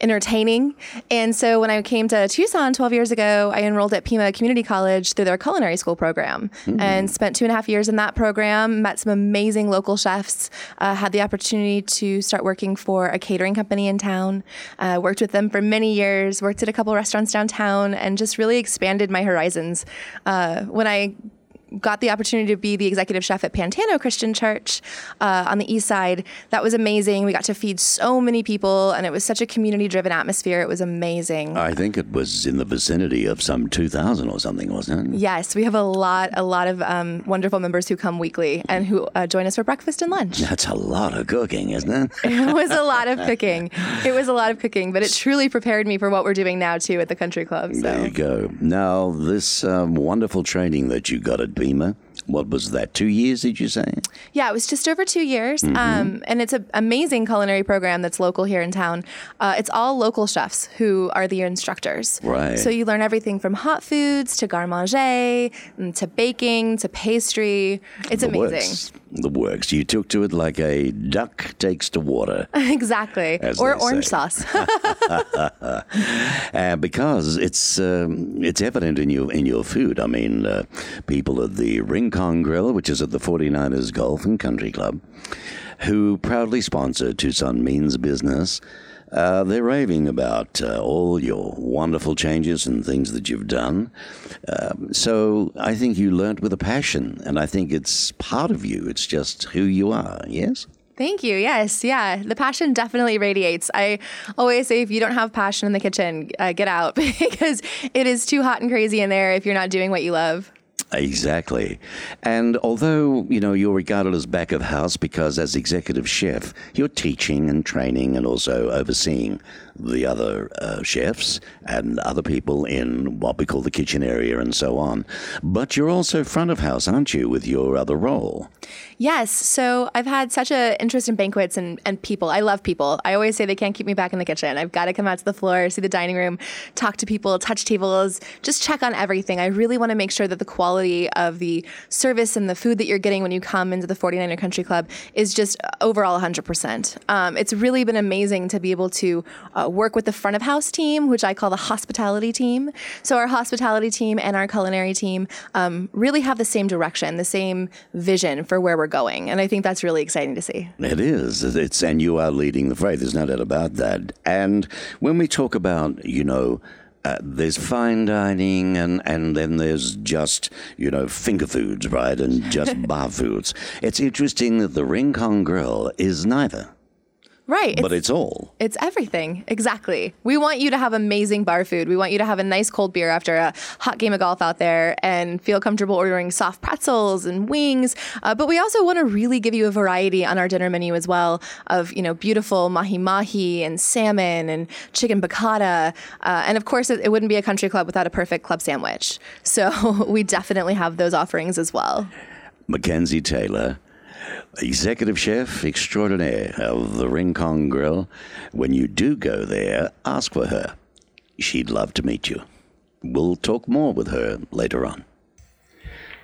entertaining. And so when I came to Tucson 12 years ago, I enrolled at Pima Community College through their culinary school program and spent two and a half years in that program, met some amazing local chefs, uh, had the opportunity to start working for a catering company in town, uh, worked with them for many years, worked at a couple restaurants downtown, and just really expanded my horizons. Uh, when I got the opportunity to be the executive chef at Pantano Christian Church uh, on the east side. That was amazing. We got to feed so many people, and it was such a community driven atmosphere. It was amazing. I think it was in the vicinity of some 2,000 or something, wasn't it? Yes, we have a lot, a lot of um, wonderful members who come weekly and who uh, join us for breakfast and lunch. That's a lot of cooking, isn't it? <laughs> it was a lot of cooking. It was a lot of cooking, but it truly prepared me for what we're doing now too at the country club. So. There you go. Now, this um, wonderful training that you got at Pima, what was that, two years, did you say? Yeah, it was just over two years. Mm-hmm. Um, and it's an amazing culinary program that's local here in town. Uh, it's all local chefs who are the instructors. Right. So you learn everything from hot foods to garde manger mm, to baking to pastry. It's amazing. works. The works. You took to it like a duck takes to water. <laughs> exactly. Or orange say. sauce. <laughs> <laughs> uh, because it's um, it's evident in your in your food. I mean, uh, people at the Rincon Grill, which is at the 49ers Golf and Country Club, who proudly sponsor Tucson Means Business. Uh, they're raving about uh, all your wonderful changes and things that you've done. Um, so I think you learnt with a passion, and I think it's part of you. It's just who you are. Yes. Thank you. Yes. Yeah. The passion definitely radiates. I always say if you don't have passion in the kitchen, uh, get out <laughs> because it is too hot and crazy in there if you're not doing what you love. Exactly. And although, you know, you're regarded as back of house because as executive chef, you're teaching and training and also overseeing the other uh, chefs and other people in what we call the kitchen area and so on. But you're also front of house, aren't you, with your other role? Yes. So I've had such an interest in banquets and, and people. I love people. I always say they can't keep me back in the kitchen. I've got to come out to the floor, see the dining room, talk to people, touch tables, just check on everything. I really want to make sure that the quality of the service and the food that you're getting when you come into the 49er Country Club is just overall 100%. Um, it's really been amazing to be able to uh, work with the front of house team, which I call the hospitality team. So our hospitality team and our culinary team um, really have the same direction, the same vision for where we're going. And I think that's really exciting to see. It is. It's and you are leading the fray. There's no doubt about that. And when we talk about, you know, uh, there's fine dining and, and then there's just, you know, finger foods, right? And just <laughs> bar foods. It's interesting that the Rincon Grill is neither, Right. but it's all. It's everything. Exactly. We want you to have amazing bar food. We want you to have a nice cold beer after a hot game of golf out there and feel comfortable ordering soft pretzels and wings. Uh, but we also want to really give you a variety on our dinner menu as well of, you know, beautiful mahi mahi and salmon and chicken piccata. Uh, and of course, it, it wouldn't be a country club without a perfect club sandwich. So <laughs> we definitely have those offerings as well. Mackenzie Taylor, executive chef extraordinaire of the Rincon Grill. When you do go there, ask for her. She'd love to meet you. We'll talk more with her later on.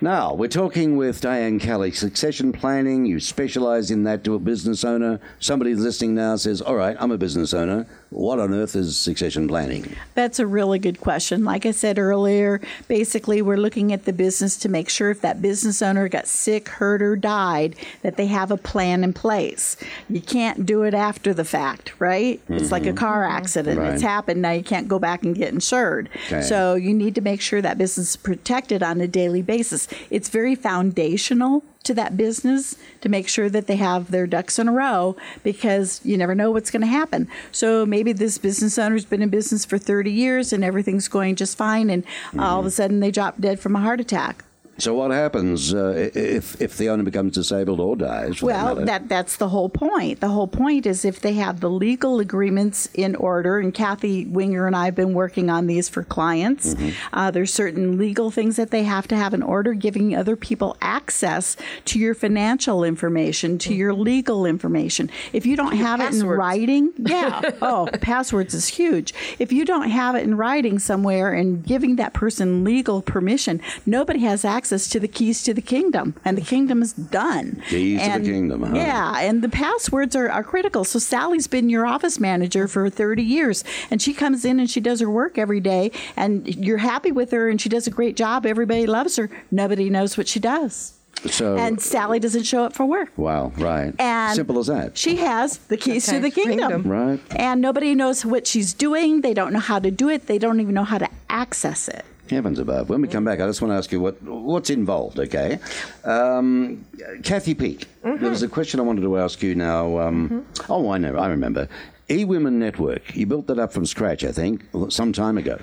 Now, we're talking with Diane Kelly, succession planning. You specialize in that to a business owner. Somebody listening now says, All right, I'm a business owner. What on earth is succession planning? That's a really good question. Like I said earlier, basically, we're looking at the business to make sure if that business owner got sick, hurt, or died, that they have a plan in place. You can't do it after the fact, right? It's like a mm-hmm. car accident. Right. It's happened. Now you can't go back and get insured. Okay. So you need to make sure that business is protected on a daily basis. It's very foundational to that business to make sure that they have their ducks in a row because you never know what's going to happen. So maybe this business owner's been in business for 30 years and everything's going just fine, and all of a mm-hmm. sudden they drop dead from a heart attack. So, what happens uh, if, if the owner becomes disabled or dies? Well, matter? that that's the whole point. The whole point is if they have the legal agreements in order, and Kathy Winger and I have been working on these for clients. Mm-hmm. Uh, there's certain legal things that they have to have in order, giving other people access to your financial information, to your legal information. If you don't have it in writing, <laughs> yeah. oh, passwords is huge. If you don't have it in writing somewhere and giving that person legal permission, nobody has access to the keys to the kingdom, and the kingdom is done. Keys to the kingdom, huh? Yeah, and the passwords are, are critical. So Sally's been your office manager for 30 years, and she comes in and she does her work every day, and you're happy with her, and she does a great job. Everybody loves her. Nobody knows what she does. so, And Sally doesn't show up for work. wow, right. And Simple as that. She has the keys to the kingdom. Kingdom. Right. And nobody knows what she's doing. They don't know how to do it. They don't even know how to access it. Heavens above. When we come back, I just want to ask you what what's involved, okay? Um, Kathy Peak, there was a question I wanted to ask you now. Um, Oh, I know, I remember. E Women Network, you built that up from scratch, I think, some time ago,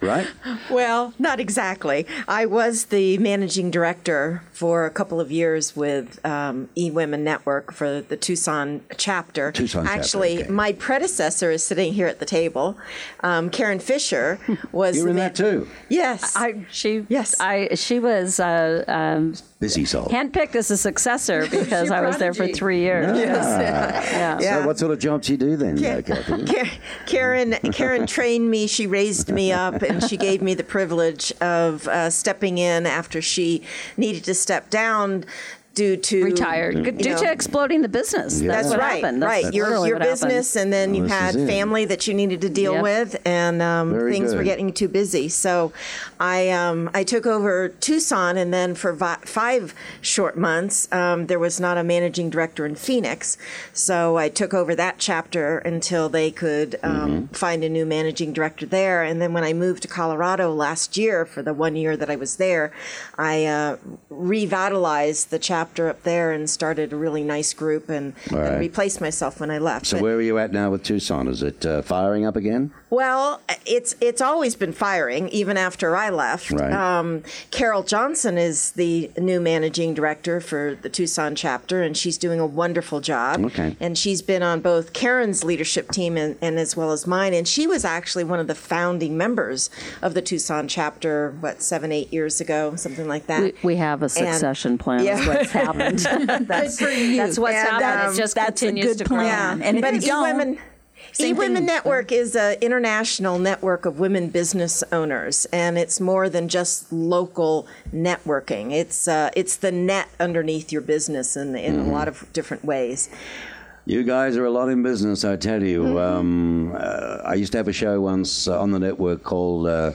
right? Well, not exactly. I was the managing director for a couple of years with um, eWomen Network for the Tucson chapter. Tucson chapter, Actually, okay. my predecessor is sitting here at the table. Um, Karen Fisher was. You were in the that too. Yes. I she Yes. I she was uh, um, Busy soul. handpicked as a successor <laughs> because I was there for three years. Yeah. Yeah. So what sort of jobs do you do then, uh, Kathy? Karen Karen trained me. She raised me up, and she gave me the privilege of uh, stepping in after she needed to step down due to Retired you due know, to exploding the business. Yeah. That's, That's what right, happened. That's right. Your your what happened. business, and then you this had family that you needed to deal Yep. with, and um, Very things were getting too busy. So, I um, I took over Tucson, and then for vi- five short months, um, there was not a managing director in Phoenix, so I took over that chapter until they could um, Mm-hmm. find a new managing director there. And then when I moved to Colorado last year for the one year that I was there, I uh, revitalized the chapter up there and started a really nice group and, All right. and replaced myself when I left. So But- where are you at now with Tucson? Is it uh, firing up again? well, it's it's always been firing, even after I left. Right. Um, Carol Johnson is the new managing director for the Tucson chapter, and she's doing a wonderful job. Okay. And she's been on both Karen's leadership team and, and as well as mine. And she was actually one of the founding members of the Tucson chapter, what, seven, eight years ago, something like that. We, we have a succession plan. Yeah. Is what's happened. <laughs> <laughs> that's, that's what's And, happened. um, it just that's a continues good to grow. plan. And but you don't, eWomen, same eWomen thing. Network is an international network of women business owners, and it's more than just local networking. It's uh, it's the net underneath your business in, in Mm-hmm. a lot of different ways. You guys are a lot in business, I tell you. Mm-hmm. Um, uh, I used to have a show once uh, on the network called uh,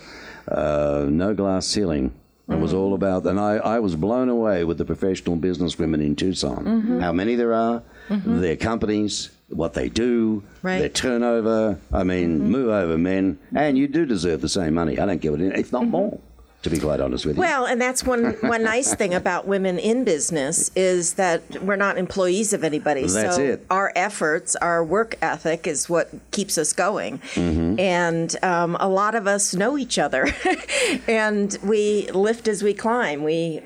uh, No Glass Ceiling. It Mm-hmm. was all about, and I, I was blown away with the professional business women in Tucson. Mm-hmm. How many there are, their companies, what they do, Right. their turnover. I mean, Mm-hmm. move over, men. And you do deserve the same money. I don't give it, if not more, to be quite honest with you. Well, and that's one <laughs> one nice thing about women in business is that we're not employees of anybody. That's so it. our efforts, our work ethic is what keeps us going. Mm-hmm. And um, a lot of us know each other, <laughs> and we lift as we climb. We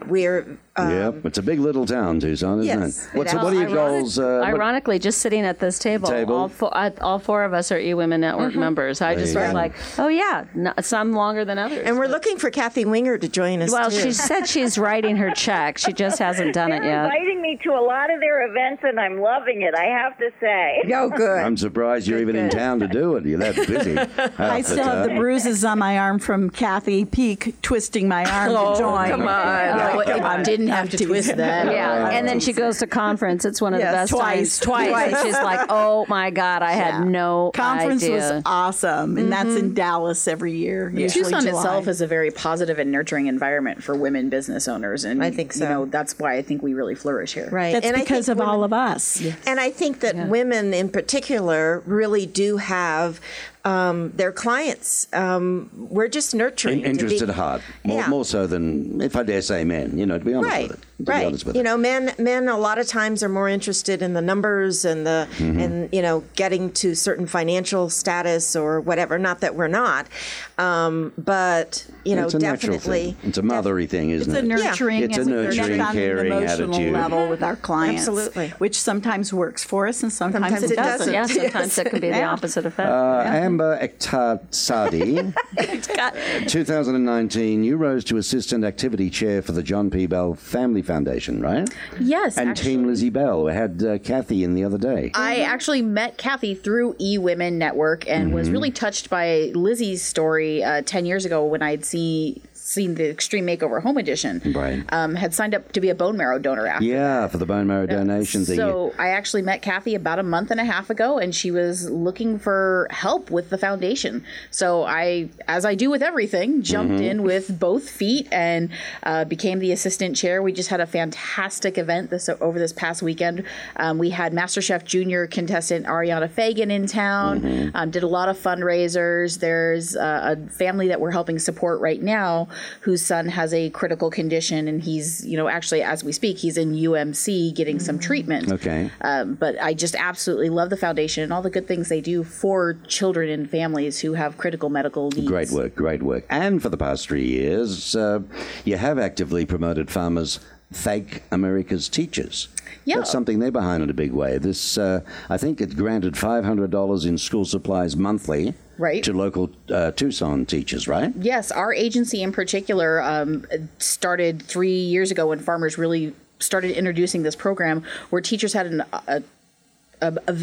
we're yep, it's a big little town, Tucson, isn't Yes, it? What's it what are your Ironic- goals? Uh, what- Ironically, just sitting at this table, Table. all four, uh, all four of us are E Women Network members. I just you was like, oh yeah, no, some longer than others. And we're looking for Kathy Winger to join us. well, too. she said she's writing her check. She just hasn't done it They're yet. inviting me to a lot of their events, and I'm loving it. I have to say. <laughs> No good. I'm surprised you're even in town to do it. You're that busy. <laughs> I still have the bruises on my arm from Kathy Peak twisting my arm to join. come on. Oh, it I'm- didn't have I'm to twist teasing. that. <laughs> Yeah, and then she goes to conference. It's one of the best twice. times. Twice. Twice. And she's like, "Oh my God, I had no idea. Conference idea." was awesome, and that's in mm-hmm. Dallas every year. usually Tucson July. itself is a very positive and nurturing environment for women business owners, and I think so. You know, that's why I think we really flourish here. right. That's and I because think of all of us. And I think that women in particular really do have um, their clients. Um, we're just nurturing. In- to interest be- at heart, more, Yeah. more so than, if I dare say, men. You know, to be honest Right, with it. To be right. honest with you it. know, men men a lot of times are more interested in the numbers and the Mm-hmm. and you know getting to certain financial status or whatever. Not that we're not, um, but you know, it's a definitely. thing. It's a mothery thing, isn't It's a it? nurturing, It's a and we nurturing, connect on an caring emotional attitude. level with our clients, Absolutely. which sometimes works for us and sometimes, Sometimes it it doesn't. doesn't. yeah, <laughs> sometimes it can be the opposite effect. Uh, Amber Ektar Sadi, <laughs> 2019, you rose to Assistant Activity Chair for the John P. Bell Family Foundation, right? Yes, And actually. Team Lizzie Bell. We had uh, Kathy in the other day. I actually met Kathy through E Women Network and was really touched by Lizzie's story uh, 10 years ago when I'd see, seen the Extreme Makeover Home Edition. Right. Um, had signed up to be a bone marrow donor after. yeah, for the bone marrow donation thing. So I actually met Kathy about a month and a half ago, and she was looking for help with the foundation. So I, as I do with everything, jumped Mm-hmm. in with both feet and uh, became the assistant chair. We just had a fantastic event this over this past weekend. Um, we had MasterChef Junior contestant Ariana Fagan in town. Mm-hmm. Um, did a lot of fundraisers. There's uh, a family that we're helping support right now, whose son has a critical condition, and he's, you know, actually as we speak, he's in UMC getting some treatment. Okay. Um, but I just absolutely love the foundation and all the good things they do for children and families who have critical medical needs. Great work, great work. And for the past three years, uh, you have actively promoted farmers. Thank America's Teachers. Yeah. That's something they're behind in a big way. This, uh, I think it granted $500 in school supplies monthly Right. to local uh, Tucson teachers, right? Yes, our agency in particular um, started three years ago when farmers really started introducing this program where teachers had an, a, a, a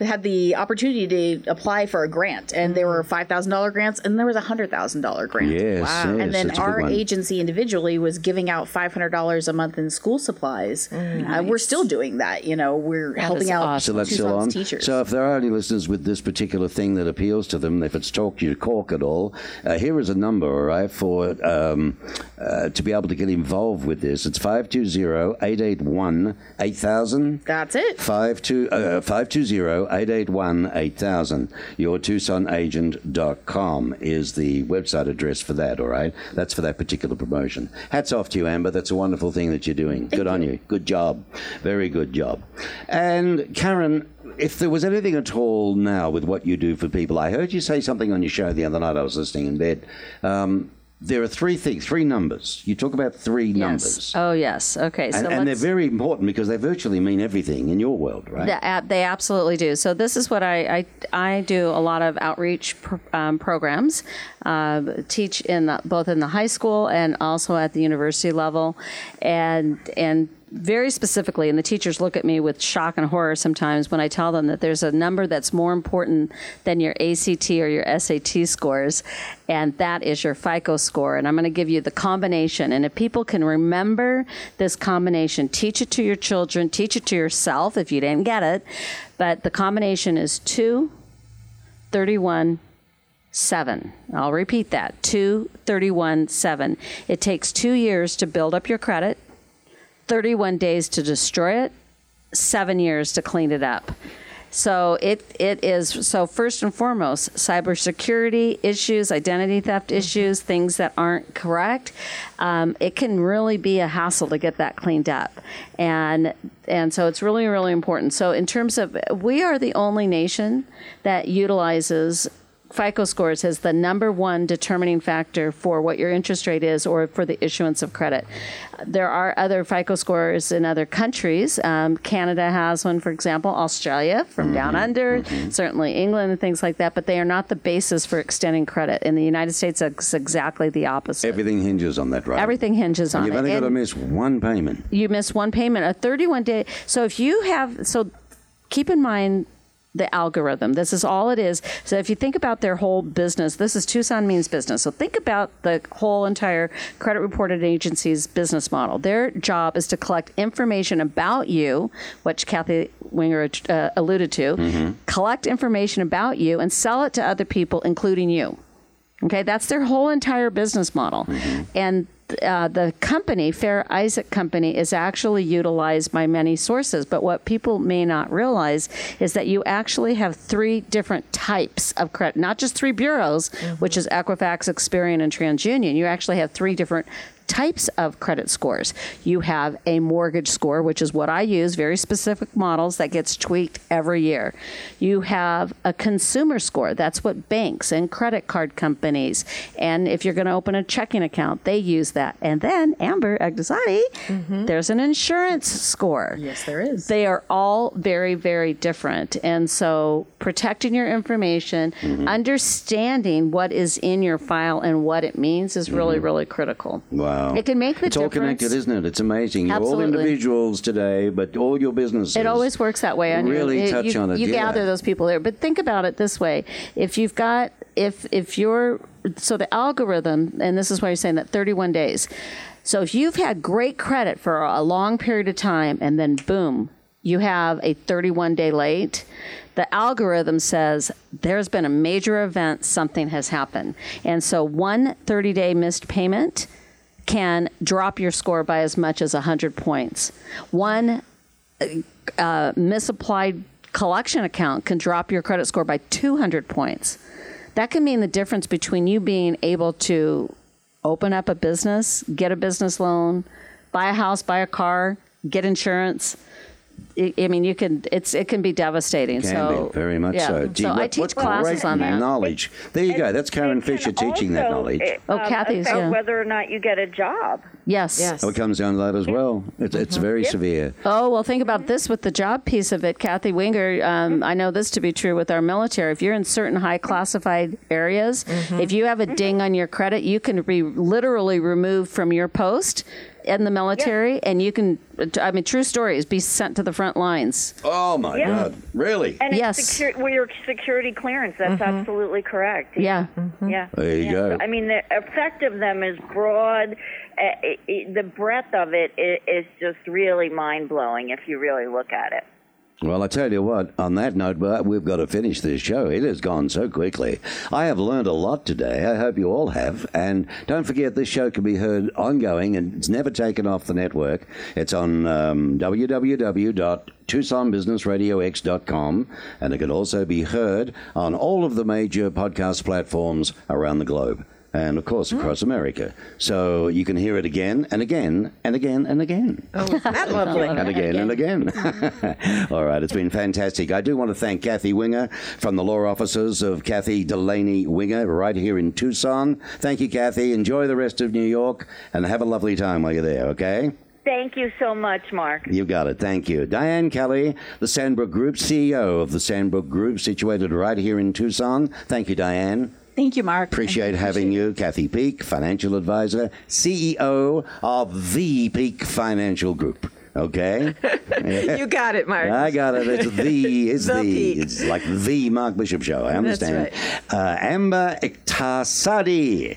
had the opportunity to apply for a grant, and there were five thousand dollar grants, and there was a hundred thousand dollar grant. Yes, yes, and then that's a good our agency individually was giving out five hundred dollars a month in school supplies. Uh, we're still doing that. You know, we're helping out awesome. So that's still Tucson's on. teachers. So if there are any listeners with this particular thing that appeals to them, if it's talk you cork at all, uh, here is a number, all right, for um, uh, to be able to get involved with this. It's 520-881-8000. That's it. 52, uh, 520-881-8000. Your TucsonAgent.com is the website address for that, all right? That's for that particular promotion. Hats off to you, Amber. That's a wonderful thing that you're doing. good on you. Good job. Very good job. And Karen, if there was anything at all now with what you do for people, I heard you say something on your show the other night. I was listening in bed. Um, there are three things, three numbers. You talk about three numbers. Oh yes. Okay. So and, and they're very important because they virtually mean everything in your world, right? They, they absolutely do. So this is what I I, I do a lot of outreach pr- um, programs, uh, teach in the, both in the high school and also at the university level, and and very specifically, and the teachers look at me with shock and horror sometimes when I tell them that there's a number that's more important than your ACT or your SAT scores, and that is your FICO score. And I'm going to give you the combination. And if people can remember this combination, teach it to your children, teach it to yourself if you didn't get it. But the combination is 2, 31, 7. I'll repeat that 2, 31, 7. It takes two years to build up your credit, 31 days to destroy it, seven years to clean it up. So it it is so first and foremost cybersecurity issues, identity theft issues, things that aren't correct. Um, it can really be a hassle to get that cleaned up, and and so it's really really important. So in terms of we are the only nation that utilizes FICO scores as the number one determining factor for what your interest rate is or for the issuance of credit. There are other FICO scores in other countries. Um, Canada has one, for example, Australia from down under, certainly England and things like that, but they are not the basis for extending credit. In the United States, it's exactly the opposite. Everything hinges on that, right? Everything hinges on You've it. only got to miss one payment. you miss one payment, a 31 day. So if you have, so keep in mind the algorithm. This is all it is. So if you think about their whole business, this is Tucson Means Business. So think about the whole entire credit reported agency's business model. Their job is to collect information about you, which Kathy Winger uh, alluded to, collect information about you and sell it to other people, including you. Okay, that's their whole entire business model. And uh, the company, Fair Isaac Company, is actually utilized by many sources. But what people may not realize is that you actually have three different types of credit, not just three bureaus, which is Equifax, Experian, and TransUnion. You actually have three different types of credit scores. You have a mortgage score, which is what I use, very specific models that gets tweaked every year. You have a consumer score. That's what banks and credit card companies, and if you're going to open a checking account, they use that. And then Amber Agdasani, mm-hmm. there's an insurance score. Yes, there is. They are all very, very different. And so protecting your information, mm-hmm. understanding what is in your file and what it means is really, mm-hmm. really critical. Wow. It can make the difference. It's all connected, isn't it? It's amazing. You're all individuals today, but all your businesses. It always works that way. And Really you, touch you, on it, You yeah. gather those people there, but think about it this way: if you've got, if if you're, so the algorithm, and this is why you're saying that 31 days. So if you've had great credit for a long period of time, and then boom, you have a 31 day late. The algorithm says there's been a major event, something has happened. And so one 30 day missed payment can drop your score by as much as 100 points. One uh, misapplied collection account can drop your credit score by 200 points. That can mean the difference between you being able to open up a business, get a business loan, buy a house, buy a car, get insurance. I I mean, you can. It's it can be devastating. Can so be, very much yeah. so. Gee, so I teach classes great on that. knowledge. There you go. That's Karen Fisher teaching that also, knowledge. Oh, um, Kathy's, affect yeah. whether or not you get a job. Yes. Yes. Oh, it comes down to that as well. It's, it's very severe. Oh, well, think about this with the job piece of it. Kathy Winger, um, I know this to be true with our military. If you're in certain high classified areas, if you have a ding on your credit, you can be literally removed from your post in the military, and you can, I mean, true stories, be sent to the front lines. Oh my Yeah. God! Really? And Yes. it's secure, well, your security clearance. That's mm-hmm. absolutely correct. Yeah. Mm-hmm. Yeah. There you yeah. go. I mean, the effect of them is broad. Uh, it, it, the breadth of it i- just really mind blowing if you really look at it. Well, I tell you what, on that note, we've got to finish this show. It has gone so quickly. I have learned a lot today. I hope you all have. And don't forget, this show can be heard ongoing and it's never taken off the network. It's on um, and it can also be heard on all of the major podcast platforms around the globe. And of course, across America. So you can hear it again and again and again and again Oh, <laughs> that lovely. and again and again. <laughs> All right, it's been fantastic. I do want to thank Kathy Winger from the law offices of Kathy Delaney Winger right here in Tucson. Thank you, Kathy. Enjoy the rest of New York and have a lovely time while you're there, okay? Thank you so much, Mark. You got it. Thank you. Diane Kelly, the Sandbrook Group, CEO of the Sandbrook Group, situated right here in Tucson. Thank you, Diane. Thank you, Mark. Appreciate having you. Kathy Peak, financial advisor, CEO of the Peak Financial Group. Okay? <laughs> You got it, Mark. I got it. It's the. <laughs> It's the. The It's like the Mark Bishop show. I understand. Uh, Amber Iktasadi.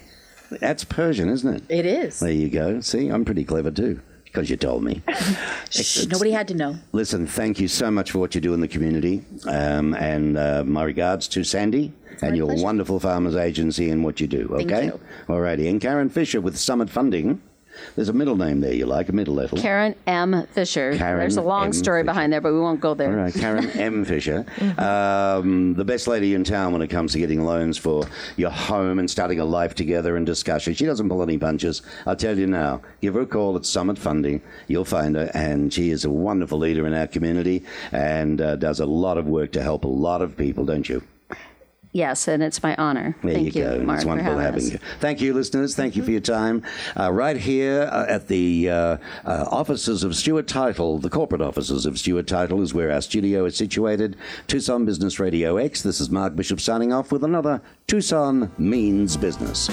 That's Persian, isn't it? It is. There you go. See, I'm pretty clever too, because you told me. <laughs> Shh, nobody had to know. Listen, thank you so much for what you do in the community, um, and uh, my regards to Sandy and My your pleasure. wonderful farmers agency and what you do. Okay, all righty. And Karen Fisher with Summit Funding. There's a middle name there you like, a middle letter. Karen M. Fisher. Karen There's a long M. story Fisher. behind there, but we won't go there. All right, Karen <laughs> M. Fisher, um, the best lady in town when it comes to getting loans for your home and starting a life together and discussion. She doesn't pull any punches. I'll tell you now. Give her a call at Summit Funding. You'll find her, and she is a wonderful leader in our community and uh, does a lot of work to help a lot of people, don't you? Yes, and it's my honor. There Thank you go. Mark, it's wonderful having us. you. Thank you, listeners. Thank you for your time. Uh, right here uh, at the uh, uh, offices of Stewart Title, the corporate offices of Stewart Title, is where our studio is situated. Tucson Business Radio X. This is Mark Bishop signing off with another Tucson Means Business.